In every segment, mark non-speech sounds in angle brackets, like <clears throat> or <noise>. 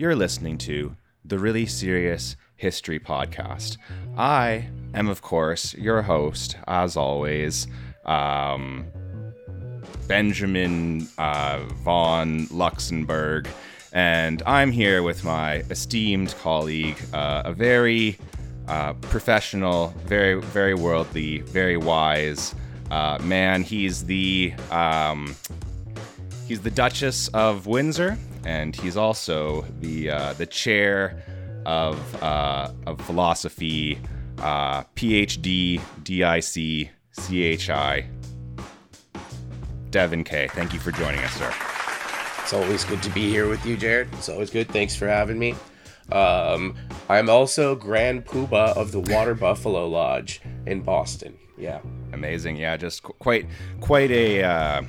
You're listening to the Really Serious History Podcast. I am, of course, your host, as always, um, Benjamin uh, von Luxembourg, and I'm here with my esteemed colleague, uh, a very uh, professional, very, very worldly, very wise uh, man. He's the um, he's the Duchess of Windsor, and he's also the uh, the chair of uh, of philosophy, uh, PhD, DIC, CHI. Devin K. Thank you for joining us, sir. It's always good to be here with you, Jared. It's always good. Thanks for having me. Um, I'm also Grand Poobah of the Water <laughs> Buffalo Lodge in Boston. Yeah. Amazing. Yeah, just qu- quite quite a uh,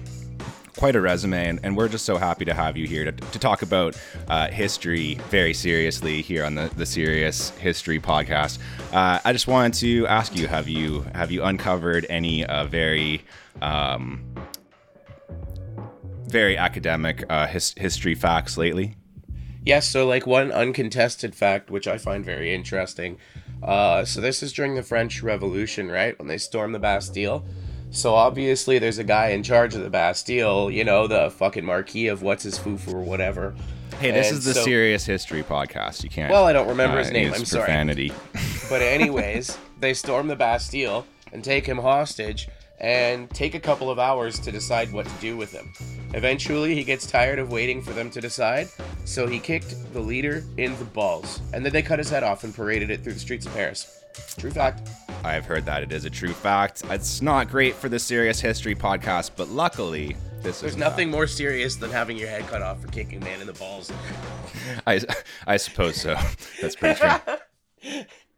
quite a resume, and, and, we're just so happy to have you here to, to talk about uh, history very seriously here on the, the Serious History podcast. Uh, I just wanted to ask you: Have you have you uncovered any uh, very um, very academic uh, his, history facts lately? Yes. So, like one uncontested fact, which I find very interesting. Uh, so this is during the French Revolution, right? When they stormed the Bastille. So obviously there's a guy in charge of the Bastille, you know, the fucking Marquis of what's his foo foo or whatever. Hey, this and is the so, serious history podcast. You can't. Well, I don't remember uh, his name. I'm profanity. sorry. <laughs> but anyways, they storm the Bastille and take him hostage and take a couple of hours to decide what to do with him. Eventually, he gets tired of waiting for them to decide, so he kicked the leader in the balls, and then they cut his head off and paraded it through the streets of Paris. True fact. I've heard that it is a true fact. It's not great for the Serious History podcast, but luckily, this There's is nothing more serious than having your head cut off for kicking man in the balls. <laughs> I, I suppose so. That's pretty true. <laughs>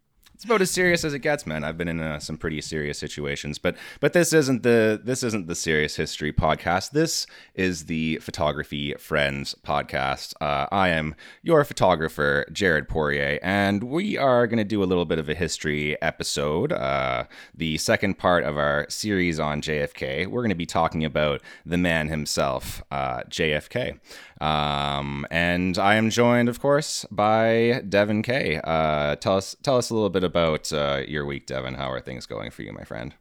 it's about as serious as it gets, man. I've been in uh, some pretty serious situations, but but this isn't the this isn't the serious history podcast. This is the photography friends podcast. Uh, I am your photographer, Jared Poirier, and we are going to do a little bit of a history episode, uh, the second part of our series on JFK. We're going to be talking about the man himself, uh, JFK. Um, and I am joined, of course, by Devin K. Uh, tell us tell us a little bit about uh, your week, Devin. How are things going for you, my friend?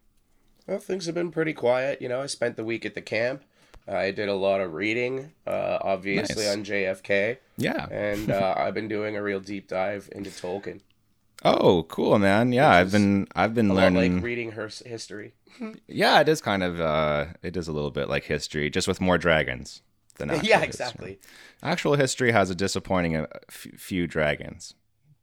Well, things have been pretty quiet. You know, I spent the week at the camp. I did a lot of reading, uh, obviously nice. on JFK. Yeah, and uh, <laughs> I've been doing a real deep dive into Tolkien. Oh, cool, man! Yeah, I've been I've been learning like reading her history. yeah, it is kind of uh, it is a little bit like history, just with more dragons than <laughs> actual yeah, exactly. History. Actual history has a disappointing uh, few dragons,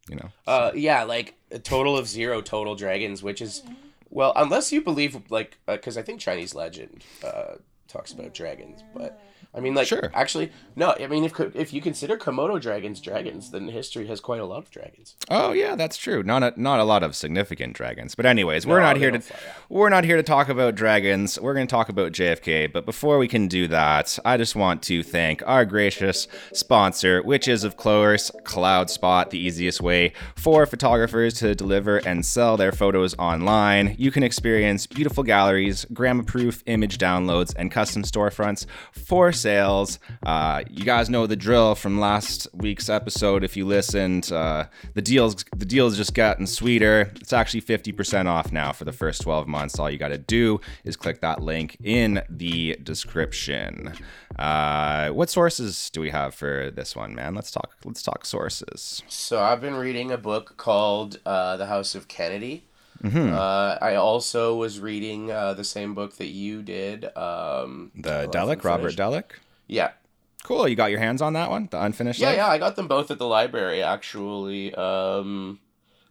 you know. Uh, yeah, like a total of zero total dragons, which is well, unless you believe like because uh, I think Chinese legend uh, talks about dragons, but I mean, like, sure. actually, no. I mean, if if you consider Komodo dragons dragons, then history has quite a lot of dragons. Oh yeah, that's true. Not a, not a lot of significant dragons, but anyways, we're no, not here to we're not here to talk about dragons. We're going to talk about JFK. But before we can do that, I just want to thank our gracious sponsor, which is of course CloudSpot, the easiest way for photographers to deliver and sell their photos online. You can experience beautiful galleries, grammar-proof image downloads, and custom storefronts for sales. Uh, you guys know the drill from last week's episode. If you listened, uh, the deals the deals just gotten sweeter. It's actually 50% off now for the first 12 months. All you got to do is click that link in the description. Uh, what sources do we have for this one, man? Let's talk. Let's talk sources. So I've been reading a book called uh, The House of Kennedy. Mm-hmm. Uh, I also was reading uh, the same book that you did. Um, the Dallek, Robert Dallek. Yeah. Cool. You got your hands on that one, the unfinished. Yeah, life? yeah. I got them both at the library. Actually, um,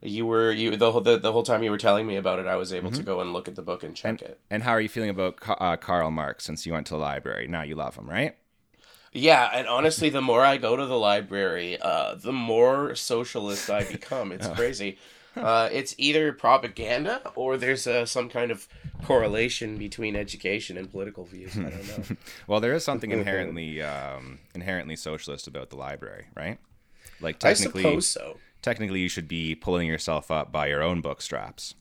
you were you the whole the, the whole time you were telling me about it. I was able mm-hmm. to go and look at the book and check and, it. And how are you feeling about uh, Karl Marx since you went to the library? Now you love him, right? Yeah, and honestly, the more I go to the library, uh, the more socialist I become. It's <laughs> oh. crazy. Uh, it's either propaganda or there's uh, some kind of correlation between education and political views. I don't know. <laughs> well, there is something <laughs> inherently um, inherently socialist about the library, right? Like technically, I suppose so. Technically, you should be pulling yourself up by your own book straps.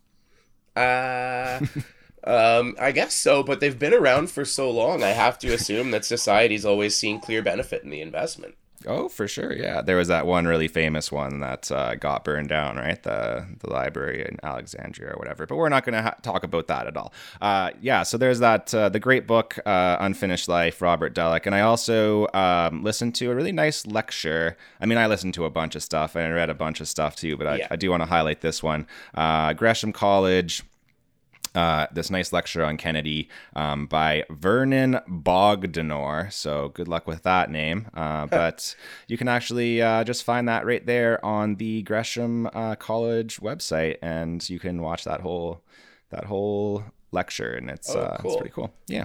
Uh, <laughs> um, I guess so, but they've been around for so long. I have to assume that society's always seen clear benefit in the investment. Oh, for sure. Yeah, there was that one really famous one that uh, got burned down, right? The the library in Alexandria or whatever. But we're not going to ha- talk about that at all. Uh, yeah. So there's that uh, the great book uh, Unfinished Life, Robert Dallek, and I also um, listened to a really nice lecture. I mean, I listened to a bunch of stuff and I read a bunch of stuff too, but I, yeah. I do want to highlight this one. Uh, Gresham College uh, this nice lecture on Kennedy um, by Vernon Bogdanor. So good luck with that name. Uh, <laughs> but you can actually uh, just find that right there on the Gresham uh, College website, and you can watch that whole that whole lecture, and it's oh, uh, cool. it's pretty cool. Yeah.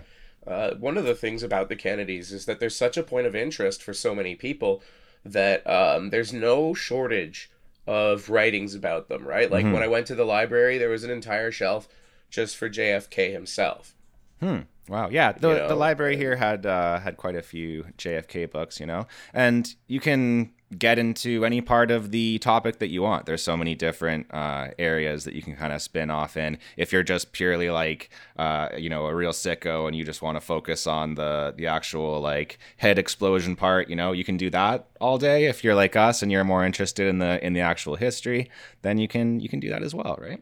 one of the things about the Kennedys is that there's such a point of interest for so many people that um, there's no shortage of writings about them, right? Like mm-hmm. when I went to the library, there was an entire shelf just for JFK himself. Hmm. Wow. Yeah. The, you know, the library here had uh, had quite a few JFK books, you know, and you can get into any part of the topic that you want. There's so many different uh, areas that you can kind of spin off in. If you're just purely like, uh, you know, a real sicko and you just want to focus on the the actual like head explosion part, you know, you can do that all day. If you're like us and you're more interested in the in the actual history, then you can you can do that as well, right?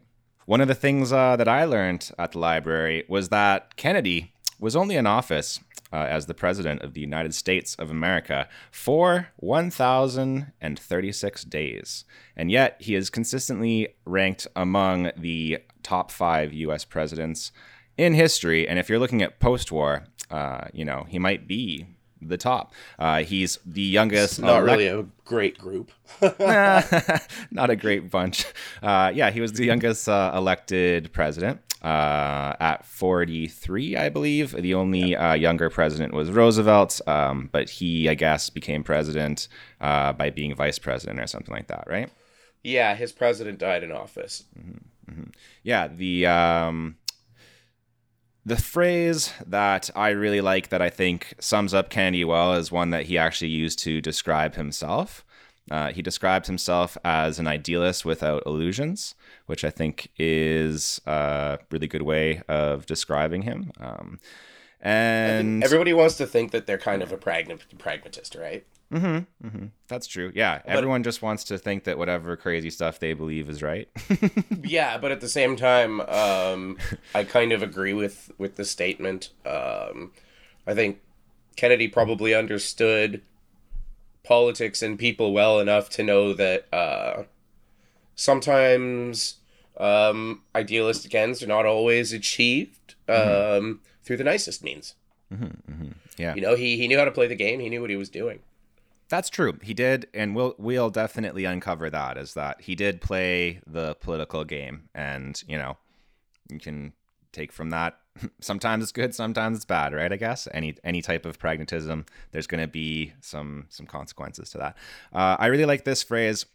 One of the things uh, that I learned at the library was that Kennedy was only in office uh, as the President of the United States of America for 1,036 days. And yet, he is consistently ranked among the top five U.S. presidents in history. And if you're looking at post war, uh, you know, he might be the top. Uh, he's the youngest. It's not elect- really a great group. <laughs> not a great bunch. Uh, yeah, he was the youngest uh, elected president uh, at 43, I believe. The only uh, younger president was Roosevelt, um, but he, I guess, became president uh, by being vice president or something like that, right? Yeah, his president died in office. Mm-hmm, mm-hmm. Yeah, the. Um, the phrase that I really like that I think sums up Kennedy well is one that he actually used to describe himself. Uh, he describes himself as an idealist without illusions, which I think is a really good way of describing him. Um, and everybody wants to think that they're kind of a pragmatist, right? Mm-hmm, mm-hmm. That's true. Yeah, but, everyone just wants to think that whatever crazy stuff they believe is right. <laughs> yeah, but at the same time, um, I kind of agree with with the statement. Um, I think Kennedy probably understood politics and people well enough to know that uh, sometimes um, idealistic ends are not always achieved mm-hmm. Um, through the nicest means. Mm-hmm, mm-hmm. Yeah, you know, he he knew how to play the game. He knew what he was doing. That's true. He did, and we'll we'll definitely uncover that. Is that he did play the political game, and you know, you can take from that. <laughs> Sometimes it's good, sometimes it's bad, right? I guess any any type of pragmatism, there's going to be some some consequences to that. Uh, I really like this phrase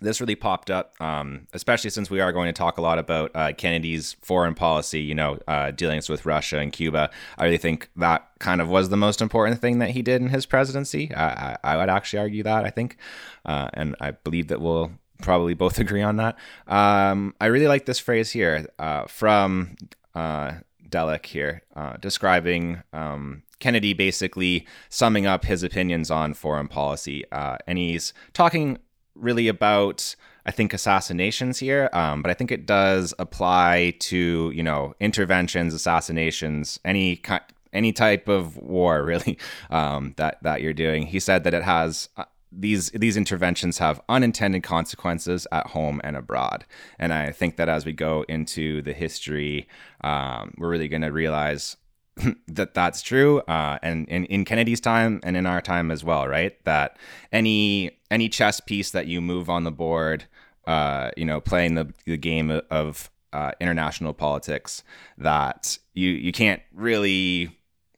this really popped up, um, especially since we are going to talk a lot about uh, Kennedy's foreign policy, you know, uh, dealings with Russia and Cuba. I really think that kind of was the most important thing that he did in his presidency. I, I, I would actually argue that, I think. Uh, and I believe that we'll probably both <laughs> agree on that. Um, I really like this phrase here uh, from uh, Dallek here, uh, describing um, Kennedy basically summing up his opinions on foreign policy. and he's talking really about I think assassinations here, um, but I think it does apply to you know interventions, assassinations, any kind, any type of war <laughs> really um, that that you're doing. He said that it has. Uh, these these interventions have unintended consequences at home and abroad, and I think that as we go into the history, um, we're really going to realize <laughs> that that's true uh, and, and in kennedy's time and in our time as well right? That any any chess piece that you move on the board uh, you know playing the, the game of uh, international politics that you you can't really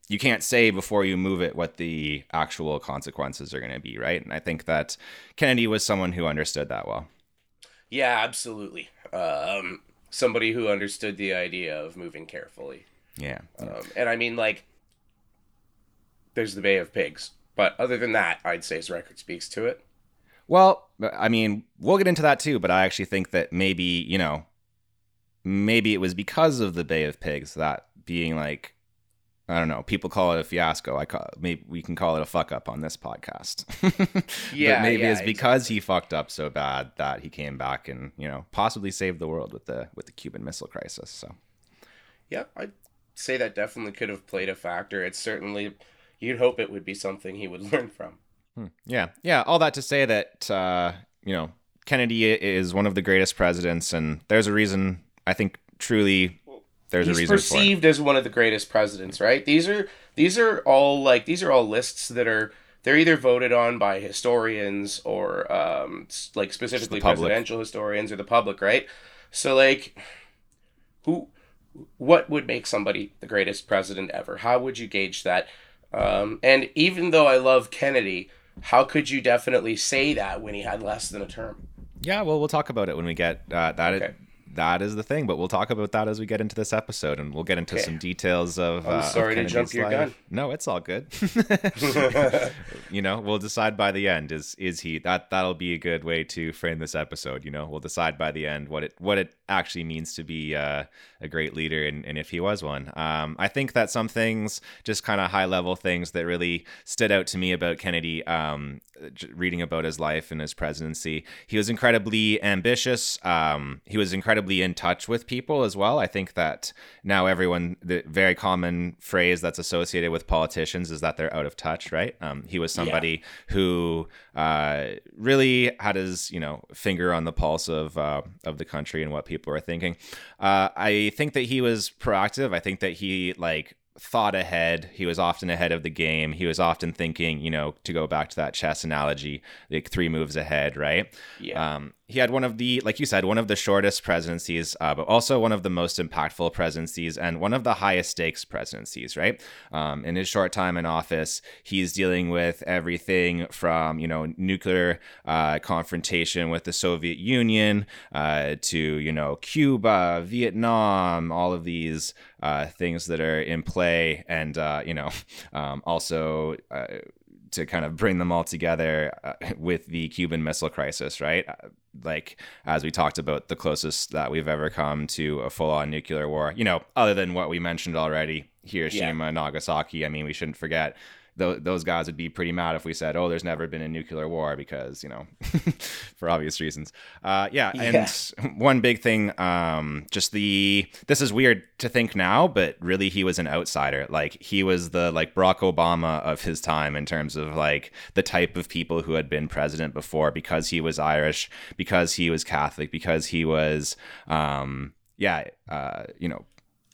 you can't say before you move it what the actual consequences are going to be right? And i think that kennedy was someone who understood that well. Yeah absolutely. Um, somebody who understood the idea of moving carefully yeah. Um, and I mean, like, there's the Bay of Pigs. But other than that, I'd say his record speaks to it. Well, I mean, we'll get into that too, but I actually think that maybe, you know, maybe it was because of the Bay of Pigs that being like I don't know. People call it a fiasco. I call maybe we can call it a fuck up on this podcast. <laughs> Yeah, but maybe yeah, it's because he fucked up so bad that he came back and you know possibly saved the world with the with the Cuban Missile Crisis. So Yeah, I'd say that definitely could have played a factor. It's certainly, you'd hope it would be something he would <laughs> learn from. Hmm. yeah, yeah. All that to say that uh, you know Kennedy is one of the greatest presidents, and there's a reason. I think truly there's He's a reason He's perceived as one of the greatest presidents, right? These are these are all like these are all lists that are they're either voted on by historians or um, like specifically presidential historians or the public, right? So like, who, what would make somebody the greatest president ever? How would you gauge that? Um, and even though I love Kennedy, how could you definitely say that when he had less than a term? Yeah, well, we'll talk about it when we get uh, that. Okay. That is the thing, but we'll talk about that as we get into this episode, and we'll get into Okay. some details of. I'm uh, of sorry to Kennedy's jump your life. gun. No, it's all good. <laughs> <laughs> you know, we'll decide by the end. Is is he that that'll be a good way to frame this episode. You know, we'll decide by the end what it what it actually means to be uh, a great leader, and, and if he was one. Um, I think that some things, just kind of high level things that really stood out to me about Kennedy. Um, reading about his life and his presidency, he was incredibly ambitious. Um, he was incredibly in touch with people as well. I think that now everyone, the very common phrase that's associated with politicians is that they're out of touch, right? Um, he was somebody who uh, really had his, you know, finger on the pulse of uh, of the country and what people are thinking. Uh, I think that he was proactive. I think that he like thought ahead. He was often ahead of the game. He was often thinking, you know, to go back to that chess analogy, like three moves ahead, right? Yeah. Um, he had one of the, like you said, one of the shortest presidencies, uh, but also one of the most impactful presidencies and one of the highest stakes presidencies, right? Um, in his short time in office, he's dealing with everything from, you know, nuclear uh, confrontation with the Soviet Union uh, to, you know, Cuba, Vietnam, all of these uh, things that are in play, and, uh, you know, <laughs> um, also. To kind of bring them all together uh, with the Cuban Missile Crisis, right? Uh, like as we talked about, the closest that we've ever come to a full-on nuclear war. You know, other than what we mentioned already, Hiroshima, Nagasaki. I mean, we shouldn't forget. Tho- Those guys would be pretty mad if we said, "Oh, there's never been a nuclear war," because you know, <laughs> for obvious reasons. Uh, yeah, and <laughs> one big thing, um, just the this is weird to think now, but really he was an outsider. Like he was the like Barack Obama of his time in terms of like the type of people who had been president before because he was Irish, because he was Catholic, because he was um yeah, uh, you know,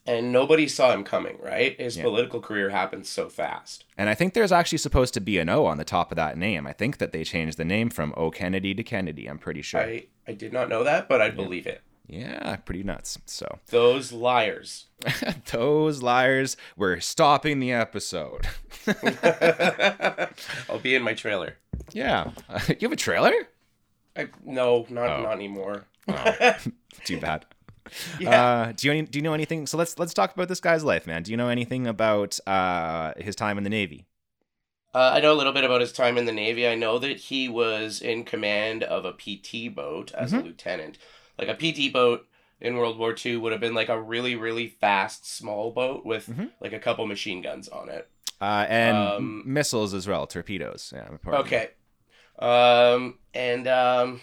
and nobody saw him coming, right? His Yeah. political career happened so fast. and I think there's actually supposed to be an O on the top of that name. I think that they changed the name from O Kennedy to Kennedy. I'm pretty sure. I, I did not know that, but I'd believe it. Yeah, pretty nuts. So Those liars. <laughs> those liars were stopping the episode. <laughs> I'll be in my trailer. yeah, <laughs> you have a trailer? I, no, not Oh. not anymore. Oh. Too bad. <laughs> Yeah. Uh, do you any, do you know anything? So let's let's talk about this guy's life, man. Do you know anything about uh, his time in the Navy? Uh, I know a little bit about his time in the Navy. I know that he was in command of a PT boat as Mm-hmm. a lieutenant. Like a PT boat in World War II would have been like a really, really fast, small boat with Mhm. like a couple machine guns on it. Uh, and Um, missiles as well, torpedoes. Yeah. Okay. Um, and um,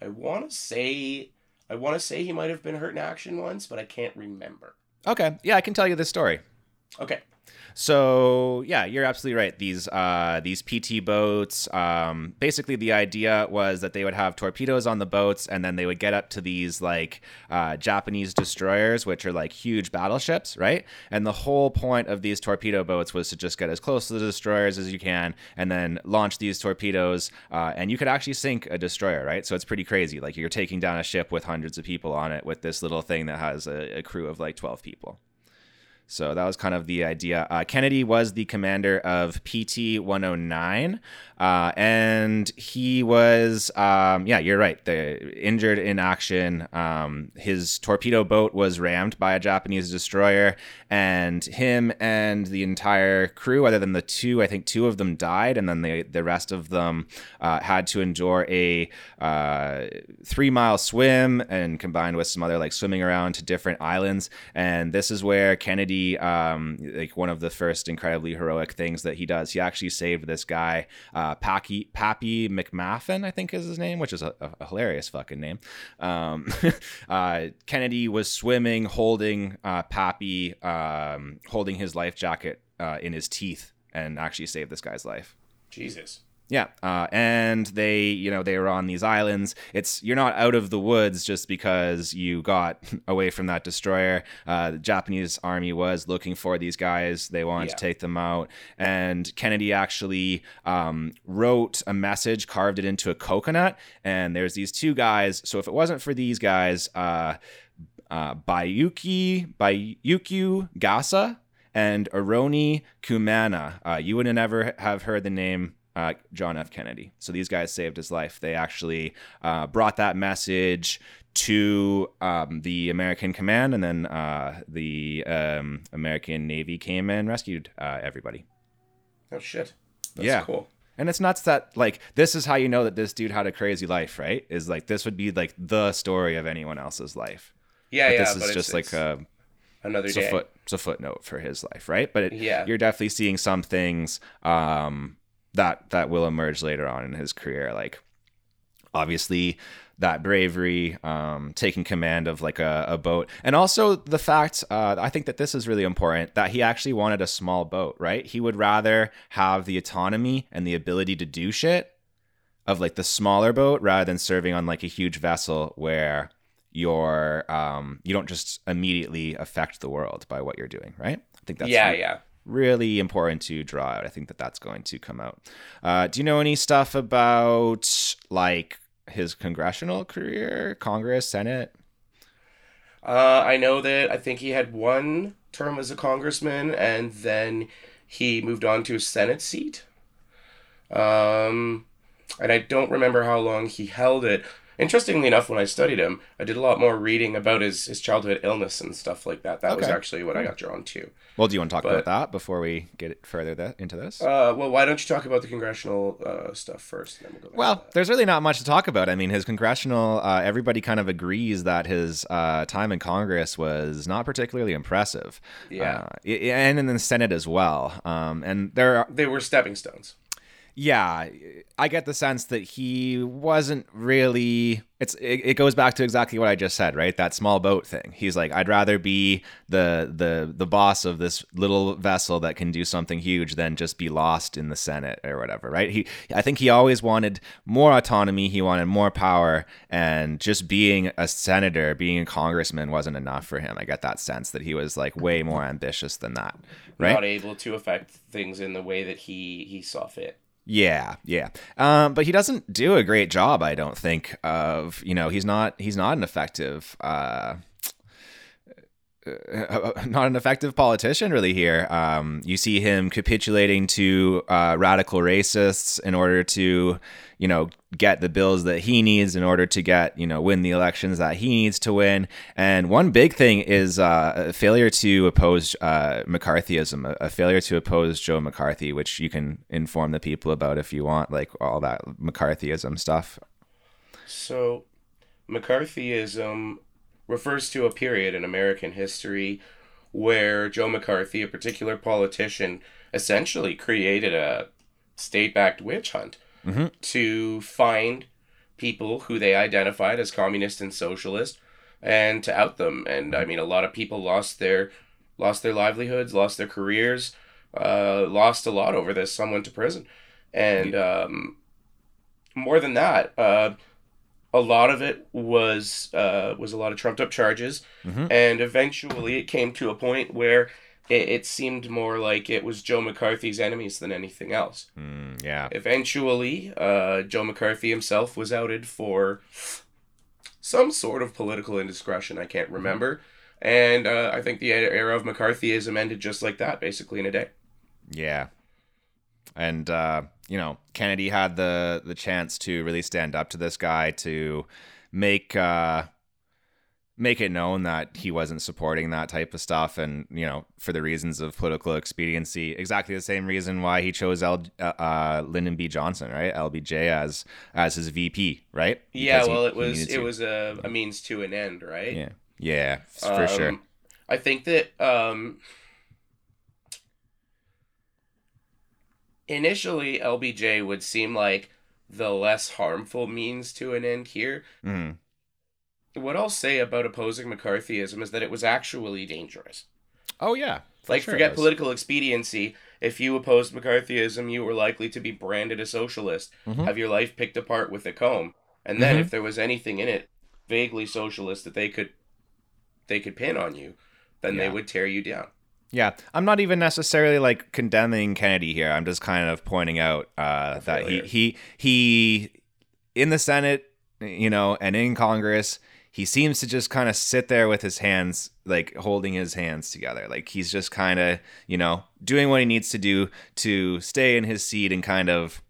I want to say, I want to say he might have been hurt in action once, but I can't remember. Okay. Yeah, I can tell you this story. Okay. So yeah, you're absolutely right. These uh, these PT boats, um, basically the idea was that they would have torpedoes on the boats, and then they would get up to these like uh, Japanese destroyers, which are like huge battleships, right? And the whole point of these torpedo boats was to just get as close to the destroyers as you can, and then launch these torpedoes, uh, and you could actually sink a destroyer, right? So it's pretty crazy. Like you're taking down a ship with hundreds of people on it with this little thing that has a, a crew of like 12 people. So that was kind of the idea. Uh, Kennedy was the commander of PT 109, uh, and he was, um, yeah, you're right, the, injured in action. Um, his torpedo boat was rammed by a Japanese destroyer, and him and the entire crew, other than the two, I think two of them died, and then the the rest of them uh, had to endure a uh, three mile swim, and combined with some other like swimming around to different islands. And this is where Kennedy um, like one of the first incredibly heroic things that he does, he actually saved this guy, uh, Packy, Pappy McMaffin, I think is his name, which is a, a hilarious fucking name. Um, <laughs> uh, Kennedy was swimming, holding uh, Pappy, um, holding his life jacket uh, in his teeth, and actually saved this guy's life. Jesus. Yeah, uh, and they, you know, they were on these islands. It's you're not out of the woods just because you got <laughs> away from that destroyer. Uh, the Japanese army was looking for these guys. They wanted yeah. to take them out, and Kennedy actually um, wrote a message, carved it into a coconut, and there's these two guys. So if it wasn't for these guys, uh, uh, Bayuki Bayukyu Gasa and Aroni Kumana, uh, you would never have heard the name uh, John F. Kennedy. So these guys saved his life. They actually uh, brought that message to um, the American command, and then uh, the um, American Navy came and rescued uh, everybody. Oh shit! That's yeah, cool. And it's nuts that like this is how you know that this dude had a crazy life, right? Is like this would be like the story of anyone else's life. Yeah, yeah. but yeah. This is just it's, like a another it's day. A foot, it's a footnote for his life, right? But it, yeah, you're definitely seeing some things um, that that will emerge later on in his career. Like obviously that bravery, um, taking command of like a, a, boat, and also the fact uh, I think that this is really important that he actually wanted a small boat. Right? He would rather have the autonomy and the ability to do shit of like the smaller boat rather than serving on like a huge vessel where you're um, you don't just immediately affect the world by what you're doing. Right? I think that's yeah, yeah really important to draw out. I think that that's going to come out. Uh, do you know any stuff about like his congressional career, Congress, Senate? Uh, I know that I think he had one term as a congressman, and then he moved on to a Senate seat. Um, and I don't remember how long he held it. Interestingly enough, when I studied him, I did a lot more reading about his, his childhood illness and stuff like that. That okay. was actually what I got drawn to. Well, do you want to talk but, about that before we get further th- into this? Uh, well, why don't you talk about the congressional uh, stuff first? We'll, well there's really not much to talk about. I mean, his congressional, uh, everybody kind of agrees that his uh, time in Congress was not particularly impressive. Yeah. Uh, and in the Senate as well. Um, and there are, They were stepping stones yeah, I get the sense that he wasn't really. It's it, it, goes back to exactly what I just said, right? That small boat thing. He's like, I'd rather be the the the boss of this little vessel that can do something huge than just be lost in the Senate or whatever, right? He, I think he always wanted more autonomy. He wanted more power, and just being a senator, being a congressman, wasn't enough for him. I get that sense that he was like way more ambitious than that, right? Not able to affect things in the way that he he saw fit. Yeah, yeah. Um, but he doesn't do a great job, I don't think, of you know, he's not he's not an effective uh <laughs> not an effective politician really here. Um, you see him capitulating to uh, radical racists in order to, you know, get the bills that he needs in order to get, you know, win the elections that he needs to win. And one big thing is uh, a failure to oppose uh, McCarthyism, a, a, failure to oppose Joe McCarthy, which you can inform the people about if you want, like all that McCarthyism stuff. So, McCarthyism refers to a period in American history where Joe McCarthy, a particular politician, essentially created a state backed witch hunt mm-hmm. to find people who they identified as communist and socialist and to out them. And I mean, a lot of people lost their lost their livelihoods, lost their careers, uh, lost a lot over this. Some went to prison, and um, more than that, uh, a lot of it was uh, was a lot of trumped up charges, mm-hmm. and eventually it came to a point where it, it, seemed more like it was Joe McCarthy's enemies than anything else. Mm, yeah. Eventually, uh, Joe McCarthy himself was outed for some sort of political indiscretion. I can't remember, and uh, I think the era of McCarthyism ended just like that, basically in a day. Yeah, and uh, you know Kennedy had the the chance to really stand up to this guy to make uh, make it known that he wasn't supporting that type of stuff, and you know for the reasons of political expediency, exactly the same reason why he chose L, uh, uh Lyndon B. Johnson, right, LBJ as as his VP, right? Because yeah, well, he, it was it was a, a means to an end, right? Yeah, yeah, for um, sure. I think that um, initially LBJ would seem like the less harmful means to an end here. Mm. What I'll say about opposing McCarthyism is that it was actually dangerous. Oh yeah. Like sure forget political expediency. If you opposed McCarthyism, you were likely to be branded a socialist, Mhm. have your life picked apart with a comb, and then Mhm. if there was anything in it vaguely socialist that they could they could pin on you, then they would tear you down. Yeah, I'm not even necessarily like condemning Kennedy here. I'm just kind of pointing out uh, that he he he in the Senate, you know, and in Congress, he seems to just kind of sit there with his hands like holding his hands together. Like he's just kind of, you know, doing what he needs to do to stay in his seat and kind of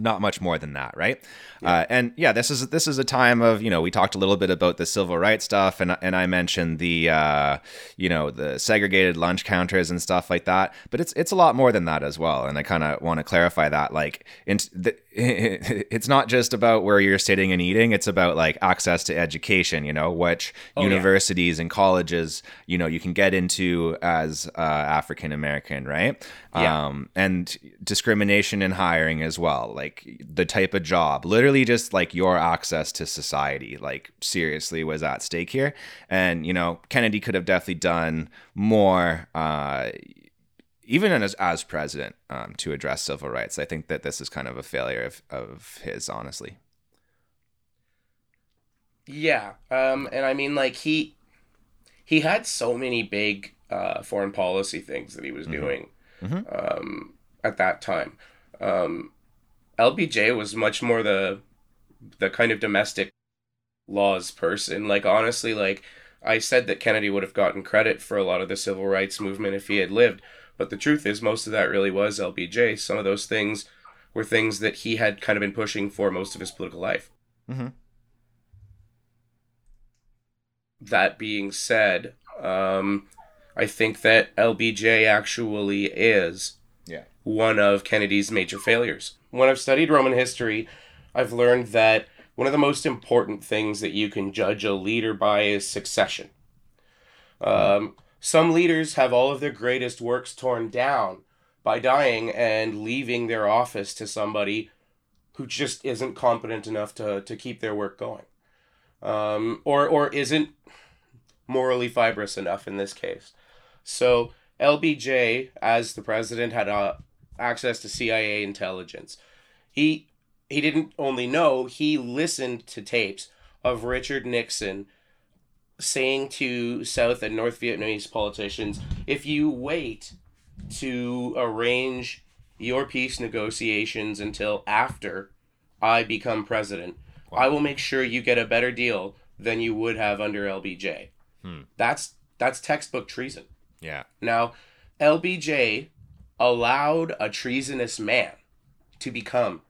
not much more than that, right? Uh, and yeah, this is this is a time of you know we talked a little bit about the civil rights stuff, and and I mentioned the uh, you know the segregated lunch counters and stuff like that. But it's it's a lot more than that as well, and I kind of want to clarify that. Like, in, the, <laughs> it's not just about where you're sitting and eating; it's about like access to education. You know, which Oh, yeah. universities and colleges you know you can get into as uh, African American, right? Yeah. Um, and discrimination in hiring as well, like the type of job, literally just like your access to society, like seriously was at stake here. And you know, Kennedy could have definitely done more. Uh, even as, as president, um, to address civil rights, I think that this is kind of a failure of, of his, honestly. Yeah, um, and I mean, like he he had so many big uh, foreign policy things that he was doing Um, at that time. Um, LBJ was much more the the kind of domestic laws person. Like honestly, like I said that Kennedy would have gotten credit for a lot of the civil rights movement if he had lived, but the truth is most of that really was LBJ. Some of those things were things that he had kind of been pushing for most of his political life. Mhm. That being said, um, I think that LBJ actually is. One of Kennedy's major failures. When I've studied Roman history, I've learned that one of the most important things that you can judge a leader by is succession. Um, some leaders have all of their greatest works torn down by dying and leaving their office to somebody who just isn't competent enough to, to keep their work going. Um, or, or isn't morally fibrous enough in this case. So LBJ, as the president, had uh, access to CIA intelligence. He he didn't only know; he listened to tapes of Richard Nixon saying to South and North Vietnamese politicians, "If you wait to arrange your peace negotiations until after I become president, I will make sure you get a better deal than you would have under LBJ." Hmm. That's that's textbook treason. Yeah. Now, LBJ allowed a treasonous man to become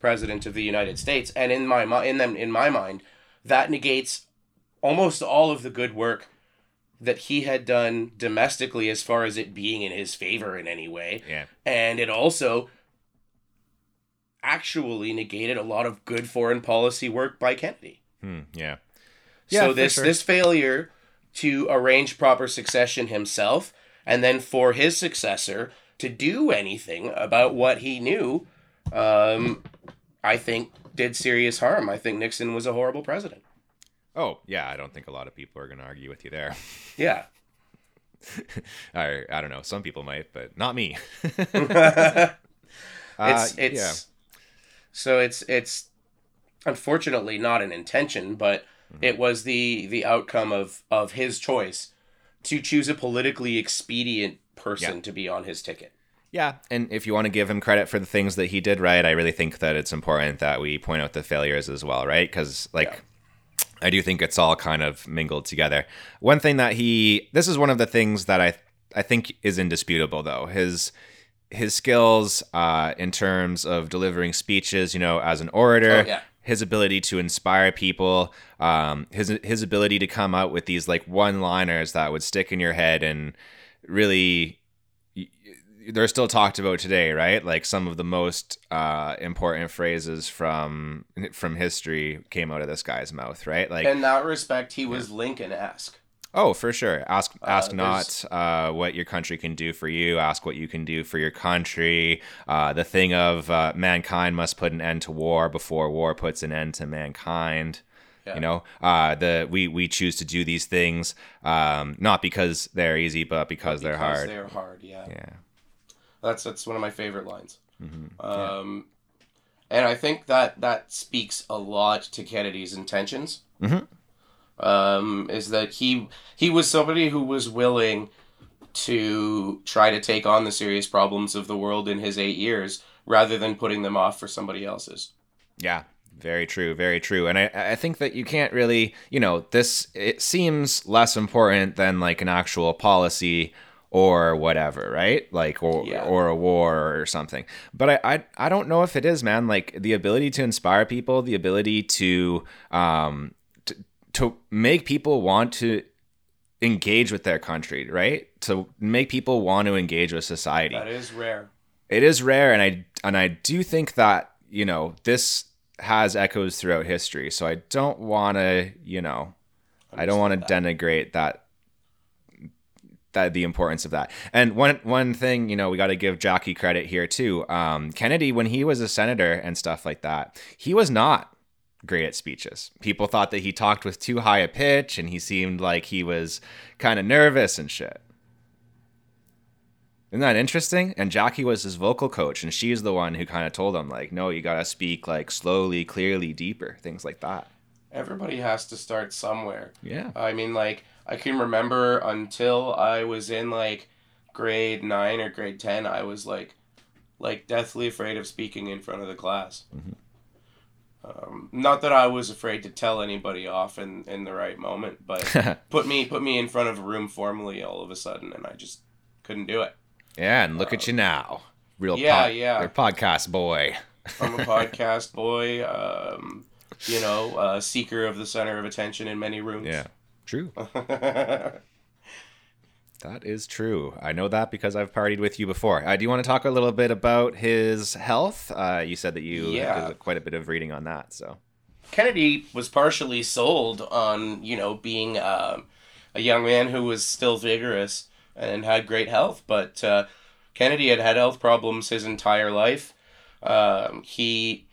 president of the United States, and in my mi- in them in my mind, that negates almost all of the good work that he had done domestically as far as it being in his favor in any way, Yeah. and it also actually negated a lot of good foreign policy work by Kennedy. Hmm. Yeah. Yeah, so for this sure. this failure to arrange proper succession himself and then for his successor to do anything about what he knew um, i think did serious harm i think nixon was a horrible president Oh, yeah. I don't think a lot of people are going to argue with you there. yeah <laughs> I, I don't know. Some people might, but not me. <laughs> it's Uh, it's yeah. so it's it's unfortunately not an intention but Mm-hmm. it was the the outcome of of his choice to choose a politically expedient person Yeah. to be on his ticket Yeah, and if you want to give him credit for the things that he did right, I really think that it's important that we point out the failures as well, right? Because like. I do think it's all kind of mingled together. One thing that he this is one of the things that I I think is indisputable though. His his skills uh, in terms of delivering speeches, you know, as an orator, Oh, yeah. his ability to inspire people, um, his his ability to come out with these like one-liners that would stick in your head and really they're still talked about today, right? Like some of the most uh, important phrases from from history came out of this guy's mouth, right? Like in that respect, he was Lincoln esque. Oh, for sure. Ask ask Uh, not uh, what your country can do for you. Ask what you can do for your country. Uh, the thing of uh, mankind must put an end to war before war puts an end to mankind. Yeah. You know, uh, the we we choose to do these things um, not because they're easy, but because, they're hard. They're hard. Yeah. Yeah. That's that's one of my favorite lines. Mm-hmm. Um, and I think that that speaks a lot to Kennedy's intentions. Mhm. Um, is that he he was somebody who was willing to try to take on the serious problems of the world in his eight years rather than putting them off for somebody else's. Yeah, very true, very true. And I, I think that you can't really, you know, this it seems less important than like an actual policy or whatever, right? Like or Yeah. or a war or something. But I, I I don't know if it is, man. Like the ability to inspire people, the ability to um to, to make people want to engage with their country, right? To make people want to engage with society That is rare. it is rare and i and i do think that you know this has echoes throughout history so i don't want to you know i don't want to denigrate that that the importance of that. And one one thing you know we got to give jackie credit here too um, kennedy when he was a senator and stuff like that he was not great at speeches. People thought that he talked with too high a pitch and he seemed like he was kind of nervous and shit isn't that interesting? And Jackie was his vocal coach, and she's the one who kind of told him, like, no, you gotta speak like slowly, clearly, deeper, things like that. Everybody has to start somewhere. Yeah. I mean, like, I can remember until I was in like grade nine or grade ten, I was like, like deathly afraid of speaking in front of the class. Um, not that I was afraid to tell anybody off in, in the right moment, but <laughs> put me put me in front of a room formally all of a sudden, and I just couldn't do it. Yeah, and look at you now, real yeah, pod- yeah. podcast boy. I'm a podcast boy, um, you know, a seeker of the center of attention in many rooms. Yeah, true. <laughs> That is true. I know that because I've partied with you before. Uh, do you want to talk a little bit about his health? Uh, you said that you Yeah. did quite a bit of reading on that. So Kennedy was partially sold on, you know, being um, a young man who was still vigorous and had great health. But uh, Kennedy had had health problems his entire life. Um, he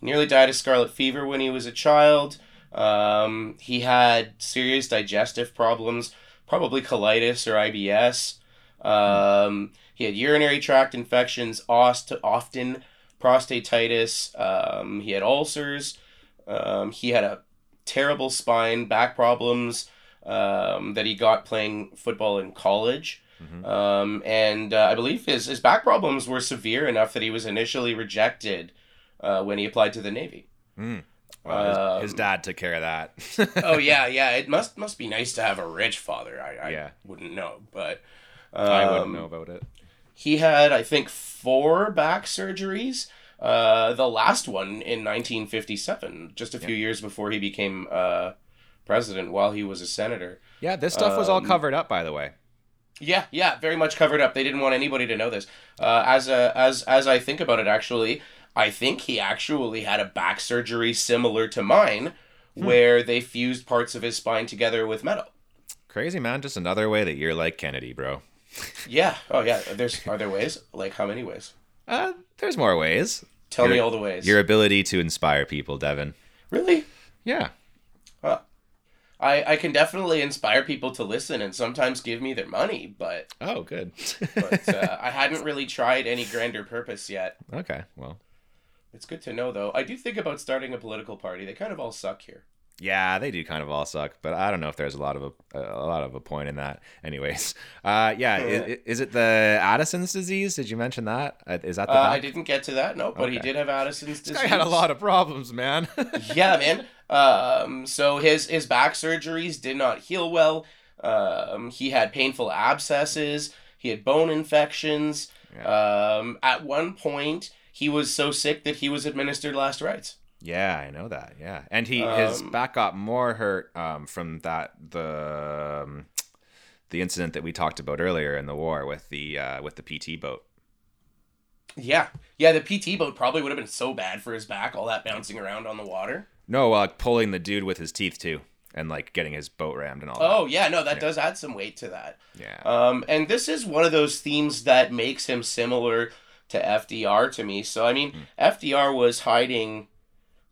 nearly died of scarlet fever when he was a child. Um, he had serious digestive problems, probably colitis or IBS. Um, he had urinary tract infections, often prostatitis. Um, he had ulcers. Um, he had a terrible spine, back problems um, that he got playing football in college. Mhm. Um, and uh, I believe his, his back problems were severe enough that he was initially rejected uh, when he applied to the Navy. well, his, his Um, dad took care of that. <laughs> oh yeah, <laughs> yeah. It must must be nice to have a rich father. I, I Yeah. wouldn't know, but um, I wouldn't know about it. He had, I think, four back surgeries. Uh, the last one in 1957, just a few years before he became uh, president, while he was a senator. Yeah, this stuff was all um, covered up, by the way. Yeah, yeah, very much covered up. They didn't want anybody to know this. Uh, as a, as as I think about it, actually, I think he actually had a back surgery similar to mine, where they fused parts of his spine together with metal. Crazy man, just another way that you're like Kennedy, bro. <laughs> Yeah. Oh yeah. There's are there ways? Like how many ways? Uh, there's more ways. Tell me all the ways. Your ability to inspire people, Devin. really. Yeah. I, I can definitely inspire people to listen and sometimes give me their money, but Oh, good. but uh, <laughs> I hadn't really tried any grander purpose yet. okay, well. It's good to know though. I do think about starting a political party. They kind of all suck here. Yeah, they do kind of all suck, but I don't know if there's a lot of a, a lot of a point in that. Anyways, <laughs> uh, yeah, is, is it the Addison's disease? Did you mention that? Uh, that the Uh, I didn't get to that, no, but he did have Addison's disease. Guy had a lot of problems, man. <laughs> yeah, man. Um, so his his back surgeries did not heal well. Um, he had painful abscesses. He had bone infections. Um, at one point, he was so sick that he was administered last rites. Yeah, I know that. Yeah, and he his Um, back got more hurt um, from that the um, the incident that we talked about earlier in the war with the uh, with the PT boat. Yeah, yeah. The PT boat probably would have been so bad for his back, all that bouncing around on the water. No, uh, pulling the dude with his teeth too. and like getting his boat rammed and all that. oh yeah no that yeah. does add some weight to that yeah um and this is one of those themes that makes him similar to fdr to me so i mean mm. fdr was hiding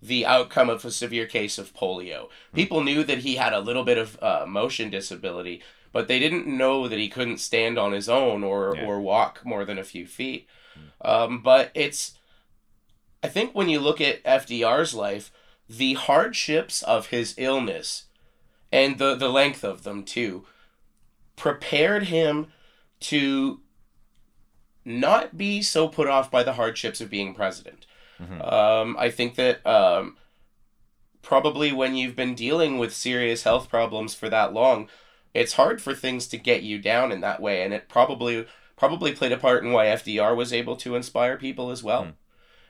the outcome of a severe case of polio. People knew that he had a little bit of uh, motion disability, but they didn't know that he couldn't stand on his own or, yeah. or walk more than a few feet. Um, but it's, I think when you look at FDR's life, the hardships of his illness and the, the length of them too prepared him to not be so put off by the hardships of being president. Mm-hmm. Um, I think that um, probably when you've been dealing with serious health problems for that long, it's hard for things to get you down in that way, and it probably probably played a part in why FDR was able to inspire people as well. Mm.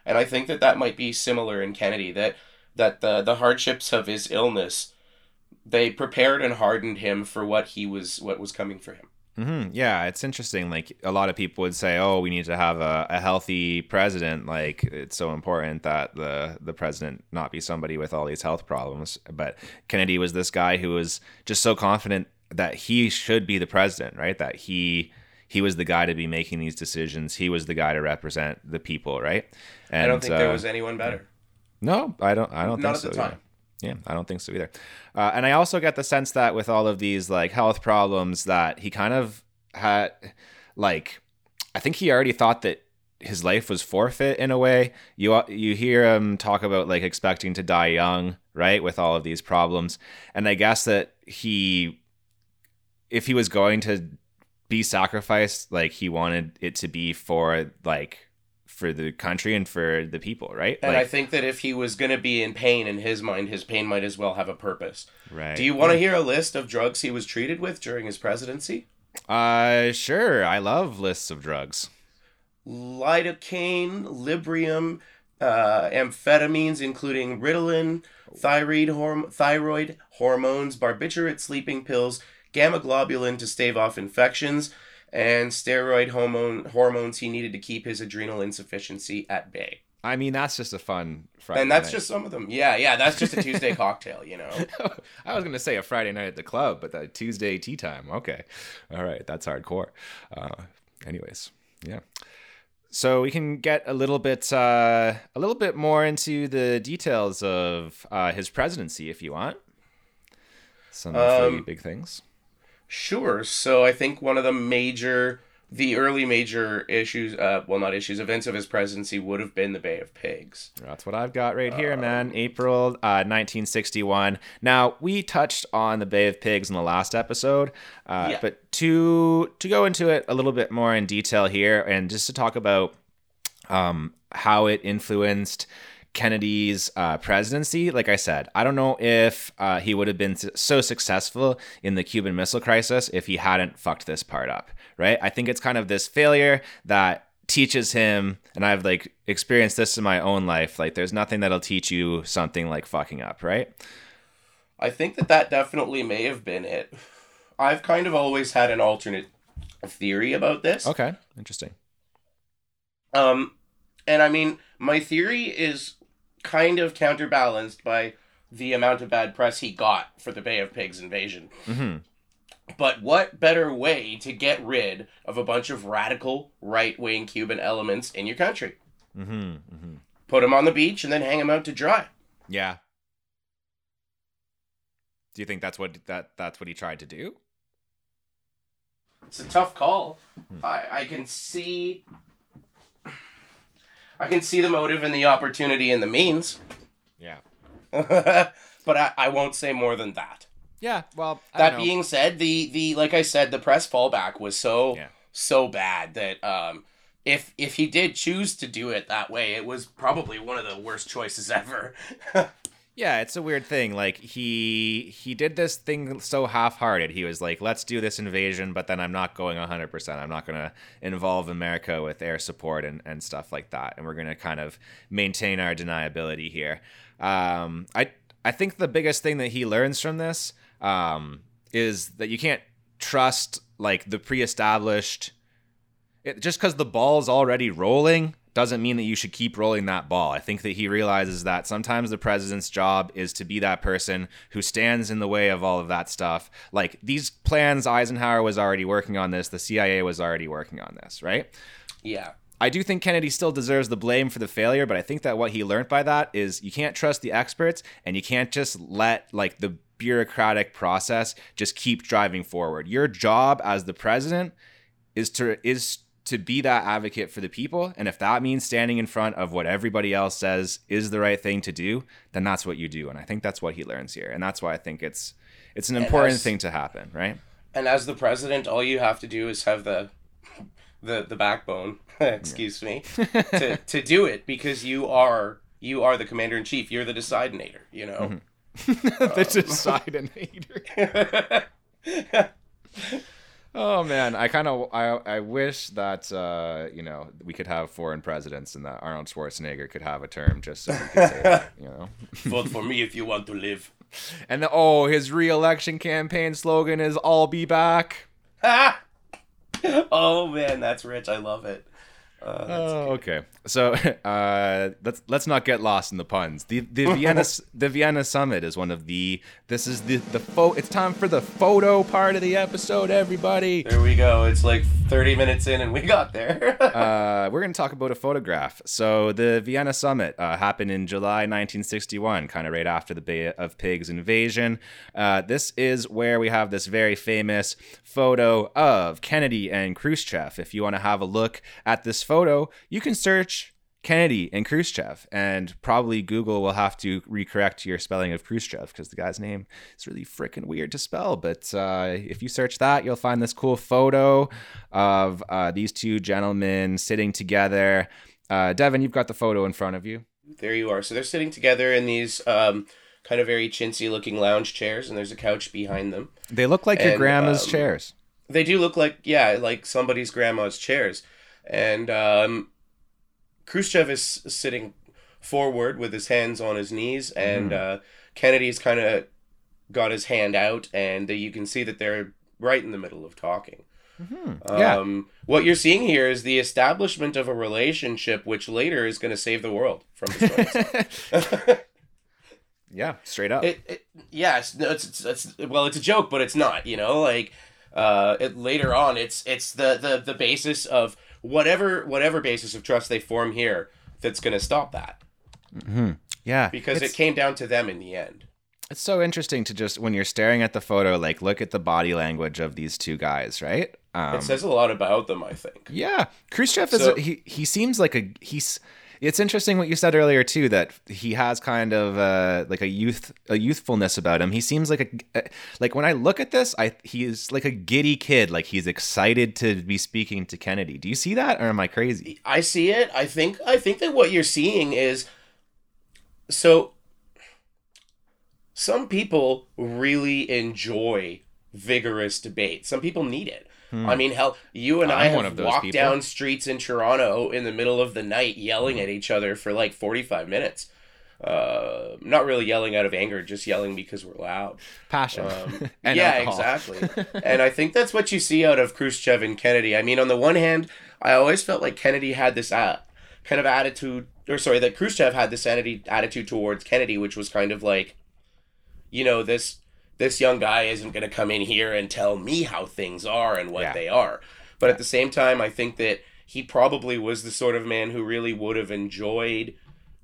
And I think that that might be similar in Kennedy that that the the hardships of his illness they prepared and hardened him for what he was what was coming for him. Mm-hmm. Yeah, it's interesting. Like a lot of people would say, "Oh, we need to have a, a healthy president. Like it's so important that the the president not be somebody with all these health problems." But Kennedy was this guy who was just so confident that he should be the president, right? That he he was the guy to be making these decisions. He was the guy to represent the people, right? And, I don't think uh, there was anyone better. No, I don't. I don't not think at so. the time. Yeah, I don't think so either. Uh, and I also get the sense that with all of these like health problems, that he kind of had like, I think he already thought that his life was forfeit in a way. You you hear him talk about like expecting to die young, right? With all of these problems, and I guess that he, if he was going to be sacrificed, like he wanted it to be for like for the country and for the people, right? And like, I think that if he was going to be in pain in his mind, his pain might as well have a purpose. Right. Do you want to hear a list of drugs he was treated with during his presidency? Uh, sure. I love lists of drugs. Lidocaine, Librium, uh, amphetamines, including Ritalin, thyroid, horm- thyroid hormones, barbiturate sleeping pills, gamma globulin to stave off infections, and steroid hormone hormones he needed to keep his adrenal insufficiency at bay. I mean, that's just a fun Friday. And that's night. just some of them. Yeah, yeah, that's just a Tuesday <laughs> cocktail, you know. <laughs> I was gonna say a Friday night at the club, but that Tuesday tea time. Okay, all right, that's hardcore. Uh, anyways, yeah. So we can get a little bit, uh, a little bit more into the details of uh, his presidency, if you want. Some um, big things. Sure. So I think one of the major, the early major issues, uh, well, not issues, events of his presidency would have been the Bay of Pigs. That's what I've got right here, um, man. April uh, 1961. Now we touched on the Bay of Pigs in the last episode, uh, yeah. but to to go into it a little bit more in detail here, and just to talk about um, how it influenced Kennedy's uh, presidency, like I said, I don't know if uh, he would have been so successful in the Cuban Missile Crisis if he hadn't fucked this part up, right? I think it's kind of this failure that teaches him, and I've like experienced this in my own life. Like, there's nothing that'll teach you something like fucking up, right? I think that that definitely may have been it. I've kind of always had an alternate theory about this. Okay, interesting. Um, and I mean, my theory is kind of counterbalanced by the amount of bad press he got for the Bay of Pigs invasion. Mm-hmm. But what better way to get rid of a bunch of radical right wing Cuban elements in your country? Mm-hmm. Mm-hmm. Put them on the beach and then hang them out to dry. Yeah. Do you think that's what that that's what he tried to do? It's a tough call. Hmm. I I can see I can see the motive and the opportunity and the means. Yeah. <laughs> but I, I won't say more than that. Yeah, well, I that being said, the the like I said, the press fallback was so yeah. so bad that um if if he did choose to do it that way, it was probably one of the worst choices ever. <laughs> Yeah, it's a weird thing. Like he he did this thing so half-hearted. He was like, "Let's do this invasion, but then I'm not going 100%. I'm not going to involve America with air support and, and stuff like that. And we're going to kind of maintain our deniability here." Um, I I think the biggest thing that he learns from this um, is that you can't trust like the pre-established it, just because the ball's already rolling doesn't mean that you should keep rolling that ball. I think that he realizes that sometimes the president's job is to be that person who stands in the way of all of that stuff. Like these plans, Eisenhower was already working on this, the CIA was already working on this, right? Yeah. I do think Kennedy still deserves the blame for the failure, but I think that what he learned by that is you can't trust the experts and you can't just let like the bureaucratic process just keep driving forward. Your job as the president is to is to be that advocate for the people, and if that means standing in front of what everybody else says is the right thing to do, then that's what you do. And I think that's what he learns here, and that's why I think it's it's an important as, thing to happen, right? And as the president, all you have to do is have the the the backbone, <laughs> excuse me, to to do it because you are you are the commander in chief. You're the decidinator. You know. Mm-hmm. <laughs> the <laughs> decidinator. Oh man, I kind of I I wish that uh, you know we could have foreign presidents and that Arnold Schwarzenegger could have a term just so we could say that, you know. <laughs> Vote for me if you want to live. And the, oh, his re-election campaign slogan is "I'll be back." <laughs> oh man, that's rich. I love it. Uh, oh, okay. So <laughs> uh, let's let's not get lost in the puns. The the <laughs> Vienna the Vienna summit is one of the. This is the the photo. It's time for the photo part of the episode, everybody. There we go. It's like thirty minutes in, and we got there. <laughs> uh, we're going to talk about a photograph. So the Vienna summit uh, happened in July 1961, kind of right after the Bay of Pigs invasion. Uh, this is where we have this very famous photo of Kennedy and Khrushchev. If you want to have a look at this photo, you can search Kennedy and Khrushchev, and probably Google will have to recorrect your spelling of Khrushchev because the guy's name is really freaking weird to spell. But uh, if you search that, you'll find this cool photo of uh, these two gentlemen sitting together. Uh, Devin, you've got the photo in front of you. There you are. So they're sitting together in these um, kind of very chintzy looking lounge chairs, and there's a couch behind them. They look like and, your grandma's um, chairs. They do look like, yeah, like somebody's grandma's chairs and um, Khrushchev is sitting forward with his hands on his knees, and mm. uh, Kennedy's kind of got his hand out, and you can see that they're right in the middle of talking. Mm-hmm. Yeah. Um, what you're seeing here is the establishment of a relationship which later is going to save the world from <laughs> <laughs> Yeah, straight up. It, it, yeah, it's, it's, it's, well, it's a joke, but it's not. You know, like uh, it, later on, it's it's the, the the basis of whatever whatever basis of trust they form here that's going to stop that. Mm-hmm. Yeah, because it came down to them in the end. It's so interesting to just when you're staring at the photo, like look at the body language of these two guys, right? Um, it says a lot about them, I think. Yeah, Khrushchev so, is he he seems like a he's it's interesting what you said earlier too that he has kind of uh, like a youth a youthfulness about him. He seems like a like when I look at this, I he's like a giddy kid, like he's excited to be speaking to Kennedy. Do you see that, or am I crazy? I see it. I think I think that what you're seeing is so. Some people really enjoy vigorous debate. Some people need it. Hmm. I mean, hell, you and I'm I have walked people. down streets in Toronto in the middle of the night yelling at each other for like 45 minutes. Uh, not really yelling out of anger, just yelling because we're loud. Passion. Um, <laughs> yeah, exactly. <laughs> and I think that's what you see out of Khrushchev and Kennedy. I mean, on the one hand, I always felt like Kennedy had this uh, kind of attitude, or sorry, that Khrushchev had this attitude towards Kennedy, which was kind of like, you know, this this young guy isn't going to come in here and tell me how things are and what yeah. they are. But at the same time, I think that he probably was the sort of man who really would have enjoyed